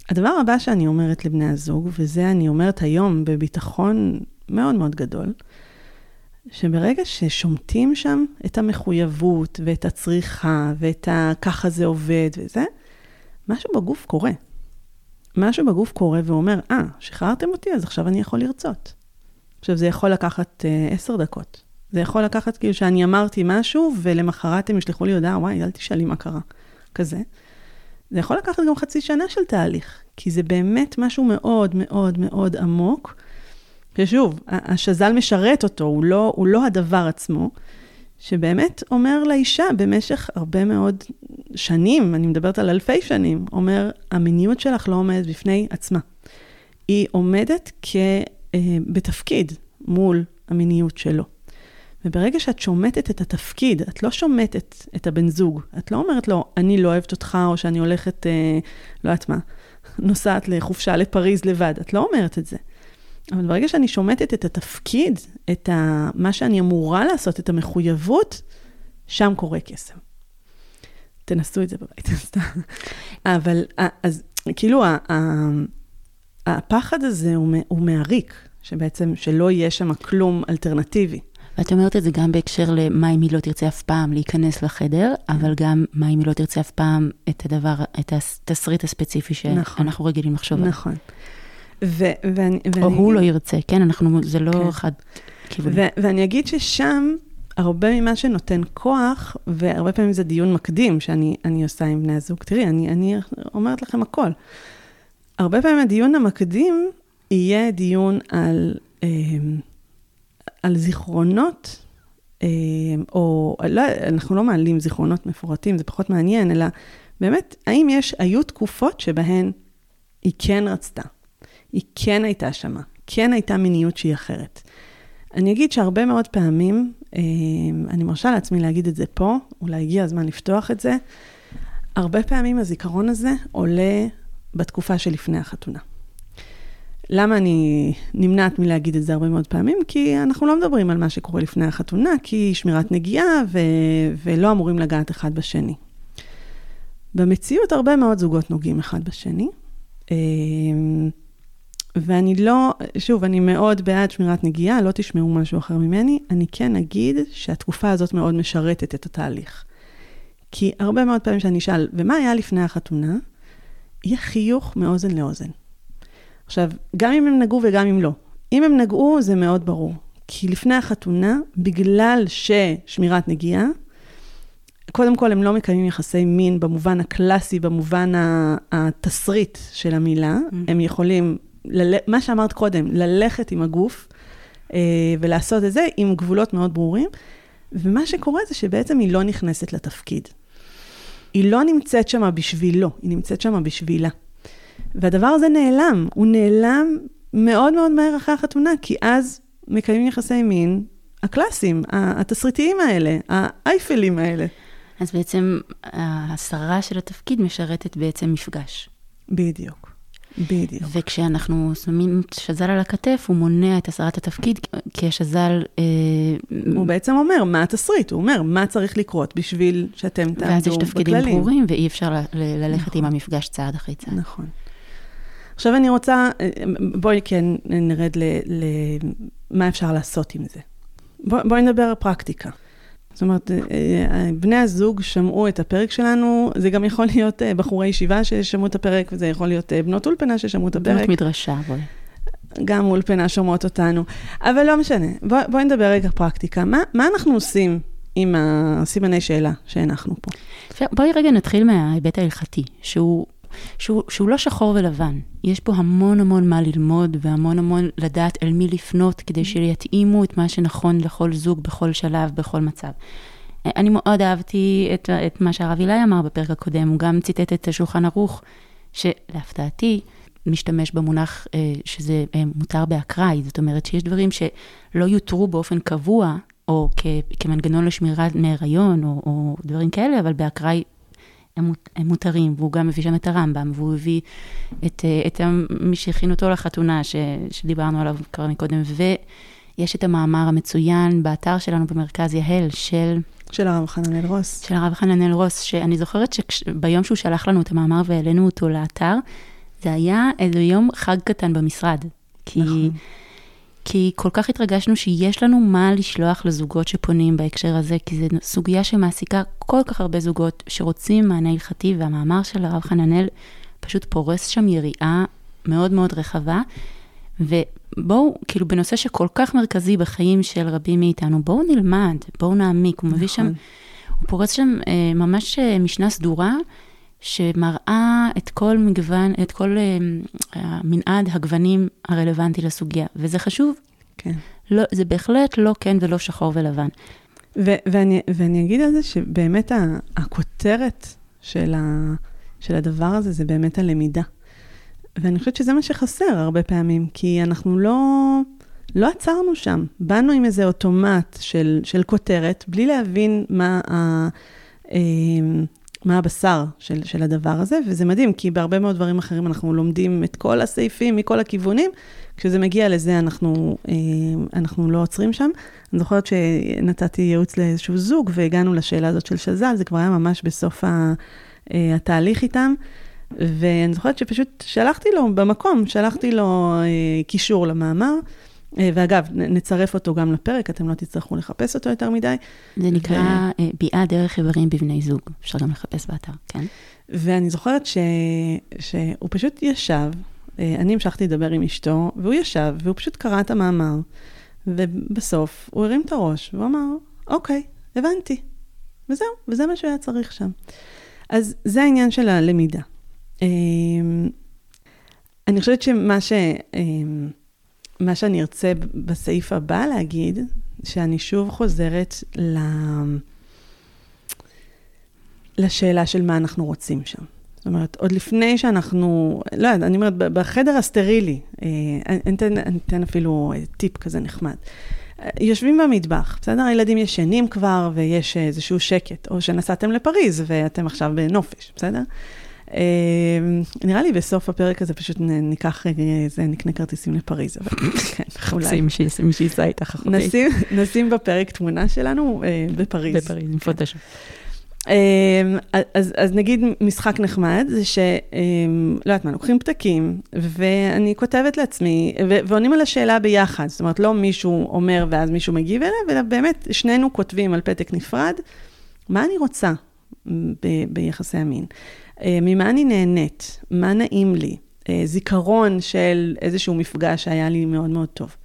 הדבר הבא שאני אומרת לבני הזוג, וזה אני אומרת היום בביטחון מאוד מאוד גדול, שברגע ששומטים שם את המחויבות ואת הצריכה ואת ה... ככה זה עובד וזה, משהו בגוף קורה. משהו בגוף קורה ואומר, אה, ah, שחררתם אותי, אז עכשיו אני יכול לרצות. עכשיו, זה יכול לקחת uh, עשר דקות. זה יכול לקחת כאילו שאני אמרתי משהו, ולמחרת הם ישלחו לי הודעה, וואי, אל תשאלי מה קרה. כזה. זה יכול לקחת גם חצי שנה של תהליך, כי זה באמת משהו מאוד מאוד מאוד עמוק, ששוב, השז"ל משרת אותו, הוא לא, הוא לא הדבר עצמו, שבאמת אומר לאישה במשך הרבה מאוד שנים, אני מדברת על אלפי שנים, אומר, המיניות שלך לא עומדת בפני עצמה. היא עומדת כ, אה, בתפקיד מול המיניות שלו. וברגע שאת שומטת את התפקיד, את לא שומטת את הבן זוג, את לא אומרת לו, אני לא אוהבת אותך, או שאני הולכת, אה, לא יודעת מה, נוסעת לחופשה לפריז לבד, את לא אומרת את זה. אבל ברגע שאני שומטת את התפקיד, את ה, מה שאני אמורה לעשות, את המחויבות, שם קורה קסם. תנסו את זה בבית, <laughs> סתם. אבל, אז כאילו, הפחד הזה הוא, הוא מעריק, שבעצם, שלא יהיה שם כלום אלטרנטיבי. ואת אומרת את זה גם בהקשר למה אם היא לא תרצה אף פעם להיכנס לחדר, אבל גם מה אם היא לא תרצה אף פעם את הדבר, את התסריט הספציפי שאנחנו נכון, רגילים לחשוב עליו. נכון. ו- ואני, ואני... או הוא לא ירצה, כן? אנחנו, זה לא כן. אחד כיוון. ו- ואני אגיד ששם, הרבה ממה שנותן כוח, והרבה פעמים זה דיון מקדים שאני עושה עם בני הזוג. תראי, אני, אני אומרת לכם הכל. הרבה פעמים הדיון המקדים יהיה דיון על, אה, על זיכרונות, אה, או לא, אנחנו לא מעלים זיכרונות מפורטים, זה פחות מעניין, אלא באמת, האם יש, היו תקופות שבהן היא כן רצתה. היא כן הייתה שמה, כן הייתה מיניות שהיא אחרת. אני אגיד שהרבה מאוד פעמים, אה, אני מרשה לעצמי להגיד את זה פה, אולי הגיע הזמן לפתוח את זה, הרבה פעמים הזיכרון הזה עולה בתקופה שלפני החתונה. למה אני נמנעת מלהגיד את זה הרבה מאוד פעמים? כי אנחנו לא מדברים על מה שקורה לפני החתונה, כי שמירת נגיעה ו... ולא אמורים לגעת אחד בשני. במציאות הרבה מאוד זוגות נוגעים אחד בשני. אה, ואני לא, שוב, אני מאוד בעד שמירת נגיעה, לא תשמעו משהו אחר ממני, אני כן אגיד שהתקופה הזאת מאוד משרתת את התהליך. כי הרבה מאוד פעמים שאני אשאל, ומה היה לפני החתונה? יהיה חיוך מאוזן לאוזן. עכשיו, גם אם הם נגעו וגם אם לא. אם הם נגעו, זה מאוד ברור. כי לפני החתונה, בגלל ששמירת נגיעה, קודם כל, הם לא מקיימים יחסי מין במובן הקלאסי, במובן התסריט של המילה. Mm. הם יכולים, לל... מה שאמרת קודם, ללכת עם הגוף אה, ולעשות את זה עם גבולות מאוד ברורים. ומה שקורה זה שבעצם היא לא נכנסת לתפקיד. היא לא נמצאת שם בשבילו, היא נמצאת שם בשבילה. והדבר הזה נעלם, הוא נעלם מאוד מאוד מהר אחרי החתונה, כי אז מקיימים יחסי מין הקלאסיים, התסריטיים האלה, האייפלים האלה. אז בעצם ההסרה של התפקיד משרתת בעצם מפגש. בדיוק. בדיוק. וכשאנחנו שמים שזל על הכתף, הוא מונע את הסרת התפקיד, כי השזל... אה, הוא בעצם אומר, מה התסריט? הוא אומר, מה צריך לקרות בשביל שאתם תעמדו בכללים. ואז יש תפקידים ברורים, ואי אפשר ללכת נכון. עם המפגש צעד אחרי צעד. נכון. עכשיו אני רוצה, אה, בואי כן נרד למה אפשר לעשות עם זה. בוא, בואי נדבר פרקטיקה. זאת אומרת, אה, אה, בני הזוג שמעו את הפרק שלנו, זה גם יכול להיות בחורי ישיבה ששמעו את הפרק, וזה יכול להיות בנות אולפנה ששמעו את הפרק. בנות מדרשה, בואי. גם אולפנה שומעות אותנו, אבל לא משנה. בואי בוא נדבר רגע פרקטיקה. מה, מה אנחנו עושים עם הסימני שאלה שהנחנו פה? בואי רגע נתחיל מההיבט ההלכתי, שהוא שהוא, שהוא לא שחור ולבן. יש פה המון המון מה ללמוד והמון המון לדעת אל מי לפנות כדי שיתאימו את מה שנכון לכל זוג בכל שלב, בכל מצב. אני מאוד אהבתי את, את מה שהרב אילי אמר בפרק הקודם, הוא גם ציטט את השולחן ערוך, שלהפתעתי, משתמש במונח אה, שזה אה, מותר באקראי, זאת אומרת שיש דברים שלא יותרו באופן קבוע, או כ, כמנגנון לשמירה מהיריון, או, או דברים כאלה, אבל באקראי הם, הם מותרים, והוא גם מביא שם את הרמב"ם, והוא הביא את, אה, את מי שהכין אותו לחתונה, ש, שדיברנו עליו כבר מקודם, ויש את המאמר המצוין באתר שלנו במרכז יהל, של... של הרב חננאל רוס. של הרב חננאל רוס, שאני זוכרת שביום שהוא שלח לנו את המאמר והעלינו אותו לאתר, זה היה איזה יום חג קטן במשרד. כי... נכון. כי כל כך התרגשנו שיש לנו מה לשלוח לזוגות שפונים בהקשר הזה, כי זו סוגיה שמעסיקה כל כך הרבה זוגות שרוצים מענה הלכתי, והמאמר של הרב חננאל פשוט פורס שם יריעה מאוד מאוד רחבה. ובואו, כאילו בנושא שכל כך מרכזי בחיים של רבים מאיתנו, בואו נלמד, בואו נעמיק. הוא מביא נכון. שם, הוא פורס שם אה, ממש אה, משנה סדורה. שמראה את כל מגוון, את כל uh, מנעד הגוונים הרלוונטי לסוגיה, וזה חשוב. כן. לא, זה בהחלט לא כן ולא שחור ולבן. ו- ואני, ואני אגיד על זה שבאמת הכותרת של, ה- של הדבר הזה זה באמת הלמידה. ואני חושבת שזה מה שחסר הרבה פעמים, כי אנחנו לא, לא עצרנו שם. באנו עם איזה אוטומט של, של כותרת, בלי להבין מה ה... מה הבשר של, של הדבר הזה, וזה מדהים, כי בהרבה מאוד דברים אחרים אנחנו לומדים את כל הסעיפים מכל הכיוונים, כשזה מגיע לזה אנחנו, אה, אנחנו לא עוצרים שם. אני זוכרת שנתתי ייעוץ לאיזשהו זוג, והגענו לשאלה הזאת של שז"ל, זה כבר היה ממש בסוף ה, אה, התהליך איתם. ואני זוכרת שפשוט שלחתי לו במקום, שלחתי לו אה, קישור למאמר, ואגב, נצרף אותו גם לפרק, אתם לא תצטרכו לחפש אותו יותר מדי. זה נקרא ו... אה, ביעה דרך איברים בבני זוג, אפשר גם לחפש באתר, כן. ואני זוכרת ש... שהוא פשוט ישב, אה, אני המשכתי לדבר עם אשתו, והוא ישב, והוא פשוט קרא את המאמר, ובסוף הוא הרים את הראש, והוא אמר, אוקיי, הבנתי. וזהו, וזה מה שהיה צריך שם. אז זה העניין של הלמידה. אני חושבת שמה ש... מה שאני ארצה בסעיף הבא להגיד, שאני שוב חוזרת ל... לשאלה של מה אנחנו רוצים שם. זאת אומרת, עוד לפני שאנחנו, לא יודעת, אני אומרת, בחדר הסטרילי, אה, אני אתן, אני אתן אפילו טיפ כזה נחמד. יושבים במטבח, בסדר? הילדים ישנים כבר ויש איזשהו שקט, או שנסעתם לפריז ואתם עכשיו בנופש, בסדר? אמ, נראה לי בסוף הפרק הזה פשוט ניקח, איזה, נקנה כרטיסים לפריז, אבל <laughs> כן, אולי. מי שייסע איתך, אחותי. נשים בפרק תמונה שלנו אה, בפריז. בפריז, עם פוטושופ. אמ, אז, אז נגיד משחק נחמד, זה שלא אמ, יודעת מה, לוקחים פתקים, ואני כותבת לעצמי, ועונים על השאלה ביחד, זאת אומרת, לא מישהו אומר ואז מישהו מגיב אליה, אלא באמת שנינו כותבים על פתק נפרד, מה אני רוצה ב- ביחסי המין. אה, ממה אני נהנית, מה נעים לי, אה, זיכרון של איזשהו מפגש שהיה לי מאוד מאוד טוב.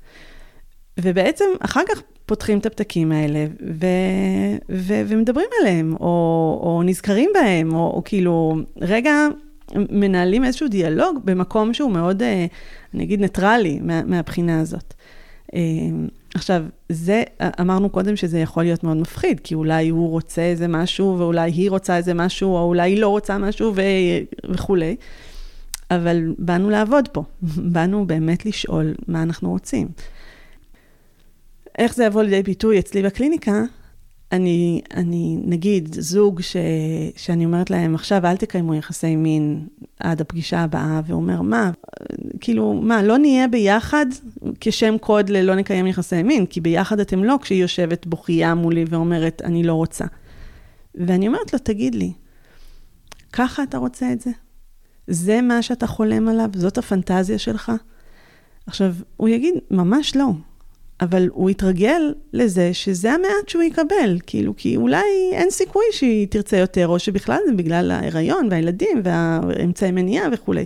ובעצם אחר כך פותחים את הפתקים האלה ו, ו, ומדברים עליהם, או, או נזכרים בהם, או, או כאילו, רגע, מנהלים איזשהו דיאלוג במקום שהוא מאוד, אה, אני אגיד, ניטרלי מה, מהבחינה הזאת. עכשיו, זה, אמרנו קודם שזה יכול להיות מאוד מפחיד, כי אולי הוא רוצה איזה משהו, ואולי היא רוצה איזה משהו, או אולי היא לא רוצה משהו ו... וכולי. אבל באנו לעבוד פה, <laughs> באנו באמת לשאול מה אנחנו רוצים. איך זה יבוא לידי ביטוי אצלי בקליניקה? אני, אני נגיד, זוג ש, שאני אומרת להם, עכשיו אל תקיימו יחסי מין עד הפגישה הבאה, והוא אומר, מה, כאילו, מה, לא נהיה ביחד כשם קוד ללא נקיים יחסי מין, כי ביחד אתם לא, כשהיא יושבת בוכייה מולי ואומרת, אני לא רוצה. ואני אומרת לו, תגיד לי, ככה אתה רוצה את זה? זה מה שאתה חולם עליו? זאת הפנטזיה שלך? עכשיו, הוא יגיד, ממש לא. אבל הוא יתרגל לזה שזה המעט שהוא יקבל, כאילו, כי אולי אין סיכוי שהיא תרצה יותר, או שבכלל זה בגלל ההיריון והילדים והאמצעי מניעה וכולי.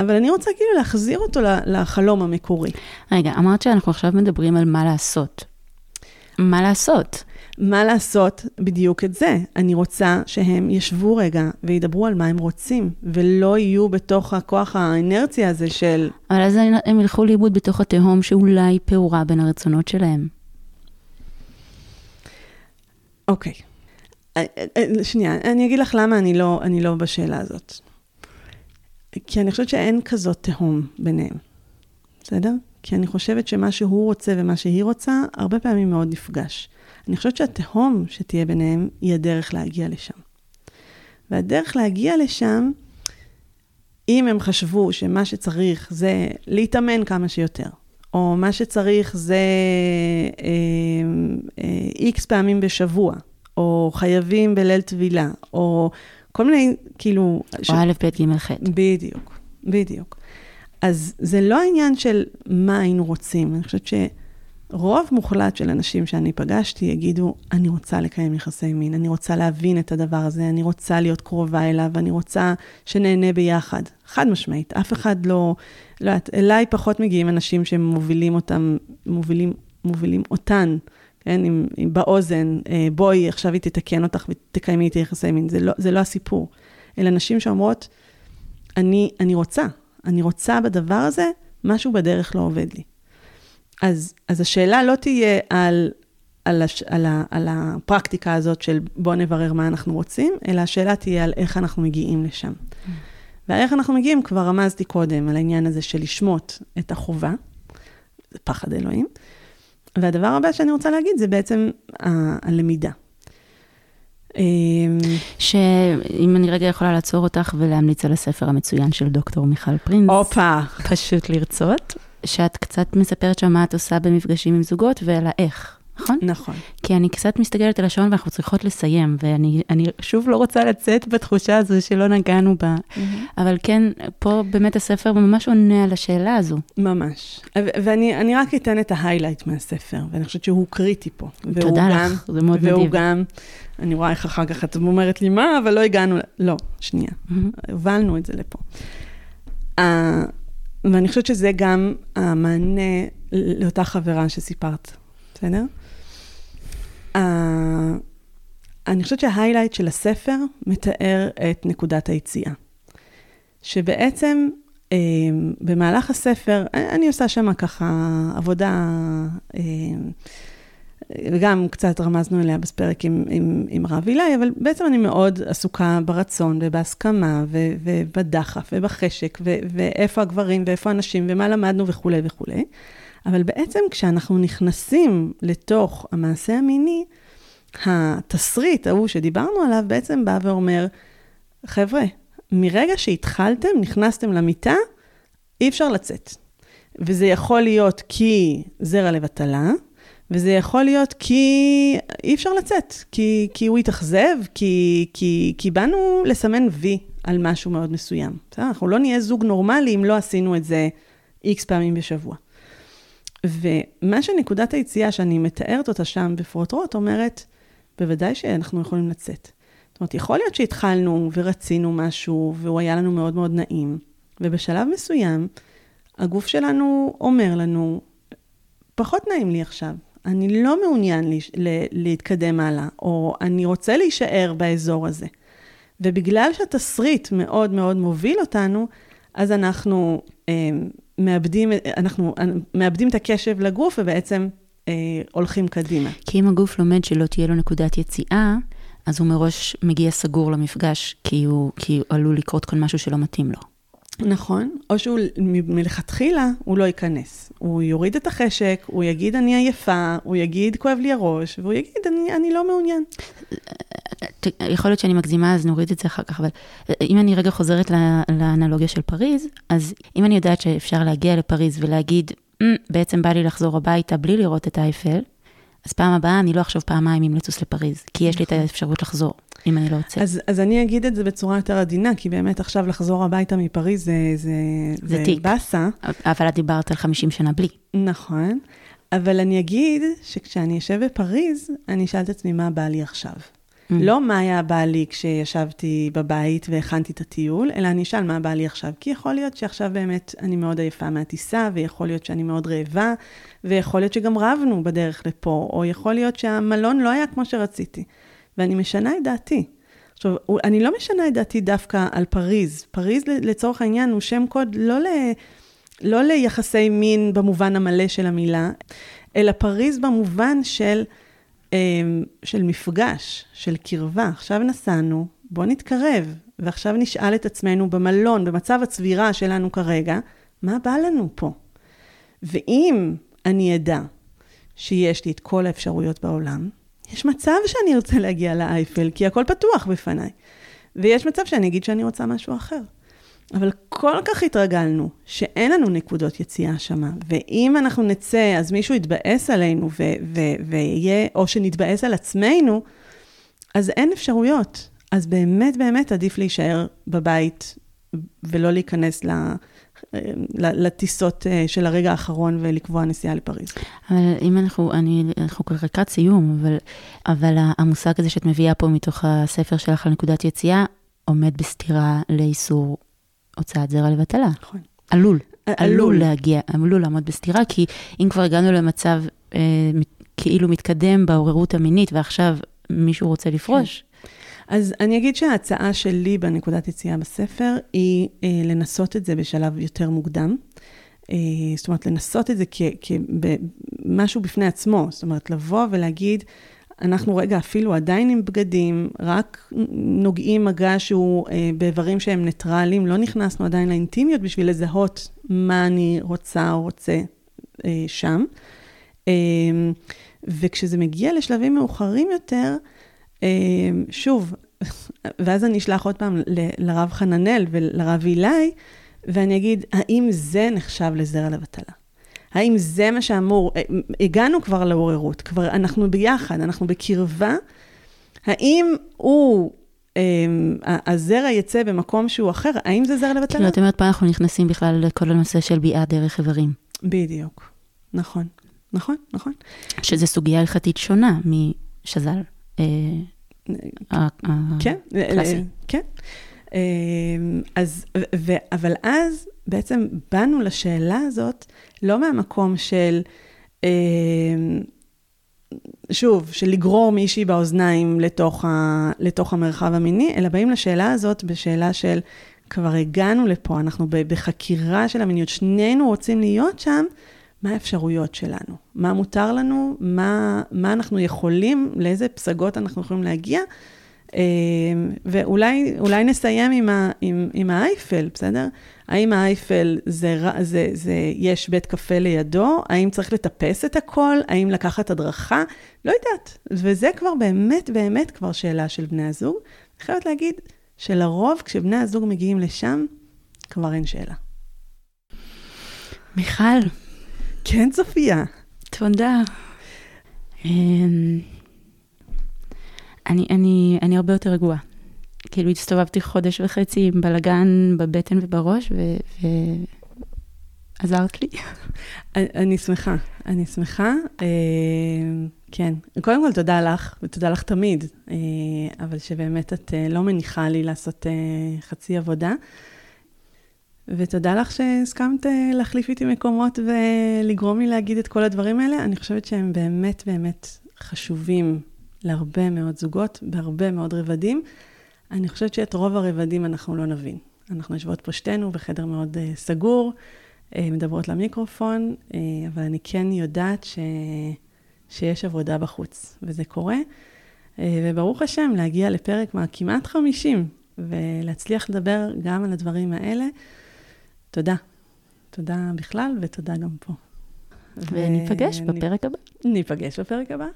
אבל אני רוצה כאילו להחזיר אותו לחלום המקורי. רגע, אמרת שאנחנו עכשיו מדברים על מה לעשות. מה לעשות? מה לעשות בדיוק את זה. אני רוצה שהם ישבו רגע וידברו על מה הם רוצים, ולא יהיו בתוך הכוח האנרציה הזה של... אבל אז הם ילכו לאיבוד בתוך התהום שאולי פעורה בין הרצונות שלהם. אוקיי. אה, אה, אה, שנייה, אני אגיד לך למה אני לא, אני לא בשאלה הזאת. כי אני חושבת שאין כזאת תהום ביניהם, בסדר? כי אני חושבת שמה שהוא רוצה ומה שהיא רוצה, הרבה פעמים מאוד נפגש. אני חושבת שהתהום שתהיה ביניהם היא הדרך להגיע לשם. והדרך להגיע לשם, אם הם חשבו שמה שצריך זה להתאמן כמה שיותר, או מה שצריך זה איקס אה, אה, פעמים בשבוע, או חייבים בליל טבילה, או כל מיני, כאילו... או ש... א', ב', ג', ח'. בדיוק, בדיוק. אז זה לא העניין של מה היינו רוצים, אני חושבת ש... רוב מוחלט של אנשים שאני פגשתי יגידו, אני רוצה לקיים יחסי מין, אני רוצה להבין את הדבר הזה, אני רוצה להיות קרובה אליו, אני רוצה שנהנה ביחד. חד משמעית, אף אחד לא, לא יודעת, אליי פחות מגיעים אנשים שמובילים אותם, מובילים, מובילים אותן, כן, עם, עם באוזן, אה, בואי, עכשיו היא תתקן אותך ותקיימי איתי יחסי מין, זה לא, זה לא הסיפור. אלה נשים שאומרות, אני, אני רוצה, אני רוצה בדבר הזה, משהו בדרך לא עובד לי. אז, אז השאלה לא תהיה על, על, הש, על, ה, על הפרקטיקה הזאת של בוא נברר מה אנחנו רוצים, אלא השאלה תהיה על איך אנחנו מגיעים לשם. Mm. ואיך אנחנו מגיעים, כבר רמזתי קודם, על העניין הזה של לשמוט את החובה, זה פחד אלוהים. והדבר הבא שאני רוצה להגיד זה בעצם ה- הלמידה. אמ, שאם אני רגע יכולה לעצור אותך ולהמליץ על הספר המצוין של דוקטור מיכל פרינס. הופה. פשוט לרצות. שאת קצת מספרת שם מה את עושה במפגשים עם זוגות ועל האיך, נכון? נכון. כי אני קצת מסתכלת על השעון ואנחנו צריכות לסיים, ואני שוב לא רוצה לצאת בתחושה הזו שלא נגענו בה, mm-hmm. אבל כן, פה באמת הספר ממש עונה על השאלה הזו. ממש. ואני רק אתן את ההיילייט מהספר, ואני חושבת שהוא קריטי פה. תודה גם, לך, זה מאוד מדהים. והוא גם, אני רואה איך אחר כך את אומרת לי, מה, אבל לא הגענו, לא, שנייה, mm-hmm. הובלנו את זה לפה. ואני חושבת שזה גם המענה לאותה חברה שסיפרת, בסדר? Uh, אני חושבת שההיילייט של הספר מתאר את נקודת היציאה. שבעצם uh, במהלך הספר, אני עושה שם ככה עבודה uh, וגם קצת רמזנו אליה בפרק עם, עם, עם רב אילי, אבל בעצם אני מאוד עסוקה ברצון ובהסכמה ו, ובדחף ובחשק ו, ואיפה הגברים ואיפה הנשים ומה למדנו וכולי וכולי. אבל בעצם כשאנחנו נכנסים לתוך המעשה המיני, התסריט ההוא שדיברנו עליו בעצם בא ואומר, חבר'ה, מרגע שהתחלתם, נכנסתם למיטה, אי אפשר לצאת. וזה יכול להיות כי זרע לבטלה, וזה יכול להיות כי אי אפשר לצאת, כי, כי הוא התאכזב, כי, כי, כי באנו לסמן וי על משהו מאוד מסוים. בסדר? אנחנו לא נהיה זוג נורמלי אם לא עשינו את זה איקס פעמים בשבוע. ומה שנקודת היציאה שאני מתארת אותה שם בפרוטרוט אומרת, בוודאי שאנחנו יכולים לצאת. זאת אומרת, יכול להיות שהתחלנו ורצינו משהו, והוא היה לנו מאוד מאוד נעים, ובשלב מסוים, הגוף שלנו אומר לנו, פחות נעים לי עכשיו, אני לא מעוניין להתקדם הלאה, או אני רוצה להישאר באזור הזה. ובגלל שהתסריט מאוד מאוד מוביל אותנו, אז אנחנו אה, מאבדים, אנחנו מאבדים את הקשב לגוף ובעצם אה, הולכים קדימה. כי אם הגוף לומד שלא תהיה לו נקודת יציאה, אז הוא מראש מגיע סגור למפגש, כי הוא, כי הוא עלול לקרות כאן משהו שלא מתאים לו. נכון, או שהוא מלכתחילה, הוא לא ייכנס. הוא יוריד את החשק, הוא יגיד אני עייפה, הוא יגיד כואב לי הראש, והוא יגיד אני, אני לא מעוניין. יכול להיות שאני מגזימה, אז נוריד את זה אחר כך, אבל אם אני רגע חוזרת לאנלוגיה של פריז, אז אם אני יודעת שאפשר להגיע לפריז ולהגיד, mm, בעצם בא לי לחזור הביתה בלי לראות את האייפל, אז פעם הבאה אני לא אחשוב פעמיים אם לטוס לפריז, כי יש לי את נכון. האפשרות לחזור. אם אני לא רוצה. אז, אז אני אגיד את זה בצורה יותר עדינה, כי באמת עכשיו לחזור הביתה מפריז זה, זה, זה, זה. באסה. אבל את דיברת על 50 שנה בלי. נכון, אבל אני אגיד שכשאני אשב בפריז, אני אשאל את עצמי מה בא לי עכשיו. Mm. לא מה היה בא לי כשישבתי בבית והכנתי את הטיול, אלא אני אשאל מה בא לי עכשיו. כי יכול להיות שעכשיו באמת אני מאוד עייפה מהטיסה, ויכול להיות שאני מאוד רעבה, ויכול להיות שגם רבנו בדרך לפה, או יכול להיות שהמלון לא היה כמו שרציתי. ואני משנה את דעתי. עכשיו, אני לא משנה את דעתי דווקא על פריז. פריז, לצורך העניין, הוא שם קוד לא, ל, לא ליחסי מין במובן המלא של המילה, אלא פריז במובן של, אמ, של מפגש, של קרבה. עכשיו נסענו, בוא נתקרב, ועכשיו נשאל את עצמנו במלון, במצב הצבירה שלנו כרגע, מה בא לנו פה? ואם אני אדע שיש לי את כל האפשרויות בעולם, יש מצב שאני ארצה להגיע לאייפל, כי הכל פתוח בפניי. ויש מצב שאני אגיד שאני רוצה משהו אחר. אבל כל כך התרגלנו שאין לנו נקודות יציאה שמה, ואם אנחנו נצא, אז מישהו יתבאס עלינו, ויהיה, או שנתבאס על עצמנו, אז אין אפשרויות. אז באמת באמת עדיף להישאר בבית ולא להיכנס לטיסות אה, של הרגע האחרון ולקבוע נסיעה לפריז. אבל אם אנחנו, אני, אנחנו לקראת סיום, אבל, אבל המושג הזה שאת מביאה פה מתוך הספר שלך על נקודת יציאה, עומד בסתירה לאיסור הוצאת זרע לבטלה. נכון. עלול. עלול להגיע, עלול לעמוד בסתירה, כי אם כבר הגענו למצב אה, כאילו מתקדם בעוררות המינית, ועכשיו מישהו רוצה לפרוש, אז אני אגיד שההצעה שלי בנקודת יציאה בספר היא אה, לנסות את זה בשלב יותר מוקדם. אה, זאת אומרת, לנסות את זה כמשהו בפני עצמו. זאת אומרת, לבוא ולהגיד, אנחנו רגע אפילו עדיין עם בגדים, רק נוגעים מגע שהוא אה, באיברים שהם ניטרלים, לא נכנסנו עדיין לאינטימיות בשביל לזהות מה אני רוצה או רוצה אה, שם. אה, וכשזה מגיע לשלבים מאוחרים יותר, שוב, ואז אני אשלח עוד פעם לרב חננאל ולרב אילי, ואני אגיד, האם זה נחשב לזרע לבטלה? האם זה מה שאמור, אה, הגענו כבר לעוררות, כבר אנחנו ביחד, אנחנו בקרבה, האם הוא, אמ, הזרע יצא במקום שהוא אחר, האם זה זרע לבטלה? כאילו, את אומרת, פה אנחנו נכנסים בכלל לכל הנושא של ביאה דרך איברים. בדיוק, נכון, נכון, נכון. שזה סוגיה הלכתית שונה משז"ל. אה, כן, אה, כן. אמ, אז, ו, אבל אז בעצם באנו לשאלה הזאת לא מהמקום של, אמ, שוב, של לגרור מישהי באוזניים לתוך, ה, לתוך המרחב המיני, אלא באים לשאלה הזאת בשאלה של, כבר הגענו לפה, אנחנו בחקירה של המיניות, שנינו רוצים להיות שם, מה האפשרויות שלנו, מה מותר לנו, מה, מה אנחנו יכולים, לאיזה פסגות אנחנו יכולים להגיע, אה, ואולי נסיים עם, ה, עם, עם האייפל, בסדר? האם האייפל זה, זה, זה, יש בית קפה לידו? האם צריך לטפס את הכל? האם לקחת הדרכה? לא יודעת. וזה כבר באמת, באמת כבר שאלה של בני הזוג. אני חייבת להגיד שלרוב כשבני הזוג מגיעים לשם, כבר אין שאלה. מיכל, כן, צופיה. תודה. אמ, אני, אני, אני הרבה יותר רגועה. כאילו הסתובבתי חודש וחצי עם בלאגן בבטן ובראש, עזרת לי. אני שמחה, אני שמחה. כן, קודם כל תודה לך, ותודה לך תמיד, אבל שבאמת את לא מניחה לי לעשות חצי עבודה. ותודה לך שהסכמת להחליף איתי מקומות ולגרום לי להגיד את כל הדברים האלה. אני חושבת שהם באמת באמת חשובים להרבה מאוד זוגות, בהרבה מאוד רבדים. אני חושבת שאת רוב הרבדים אנחנו לא נבין. אנחנו יושבות פה שתינו בחדר מאוד uh, סגור, uh, מדברות למיקרופון, uh, אבל אני כן יודעת ש... שיש עבודה בחוץ, וזה קורה. Uh, וברוך השם, להגיע לפרק מה כמעט 50, ולהצליח לדבר גם על הדברים האלה. תודה. תודה בכלל, ותודה גם פה. וניפגש בפרק הבא. ניפגש בפרק הבא.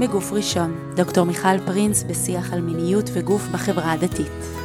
מגוף ראשון, דוקטור מיכל פרינס בשיח על מיניות וגוף בחברה הדתית.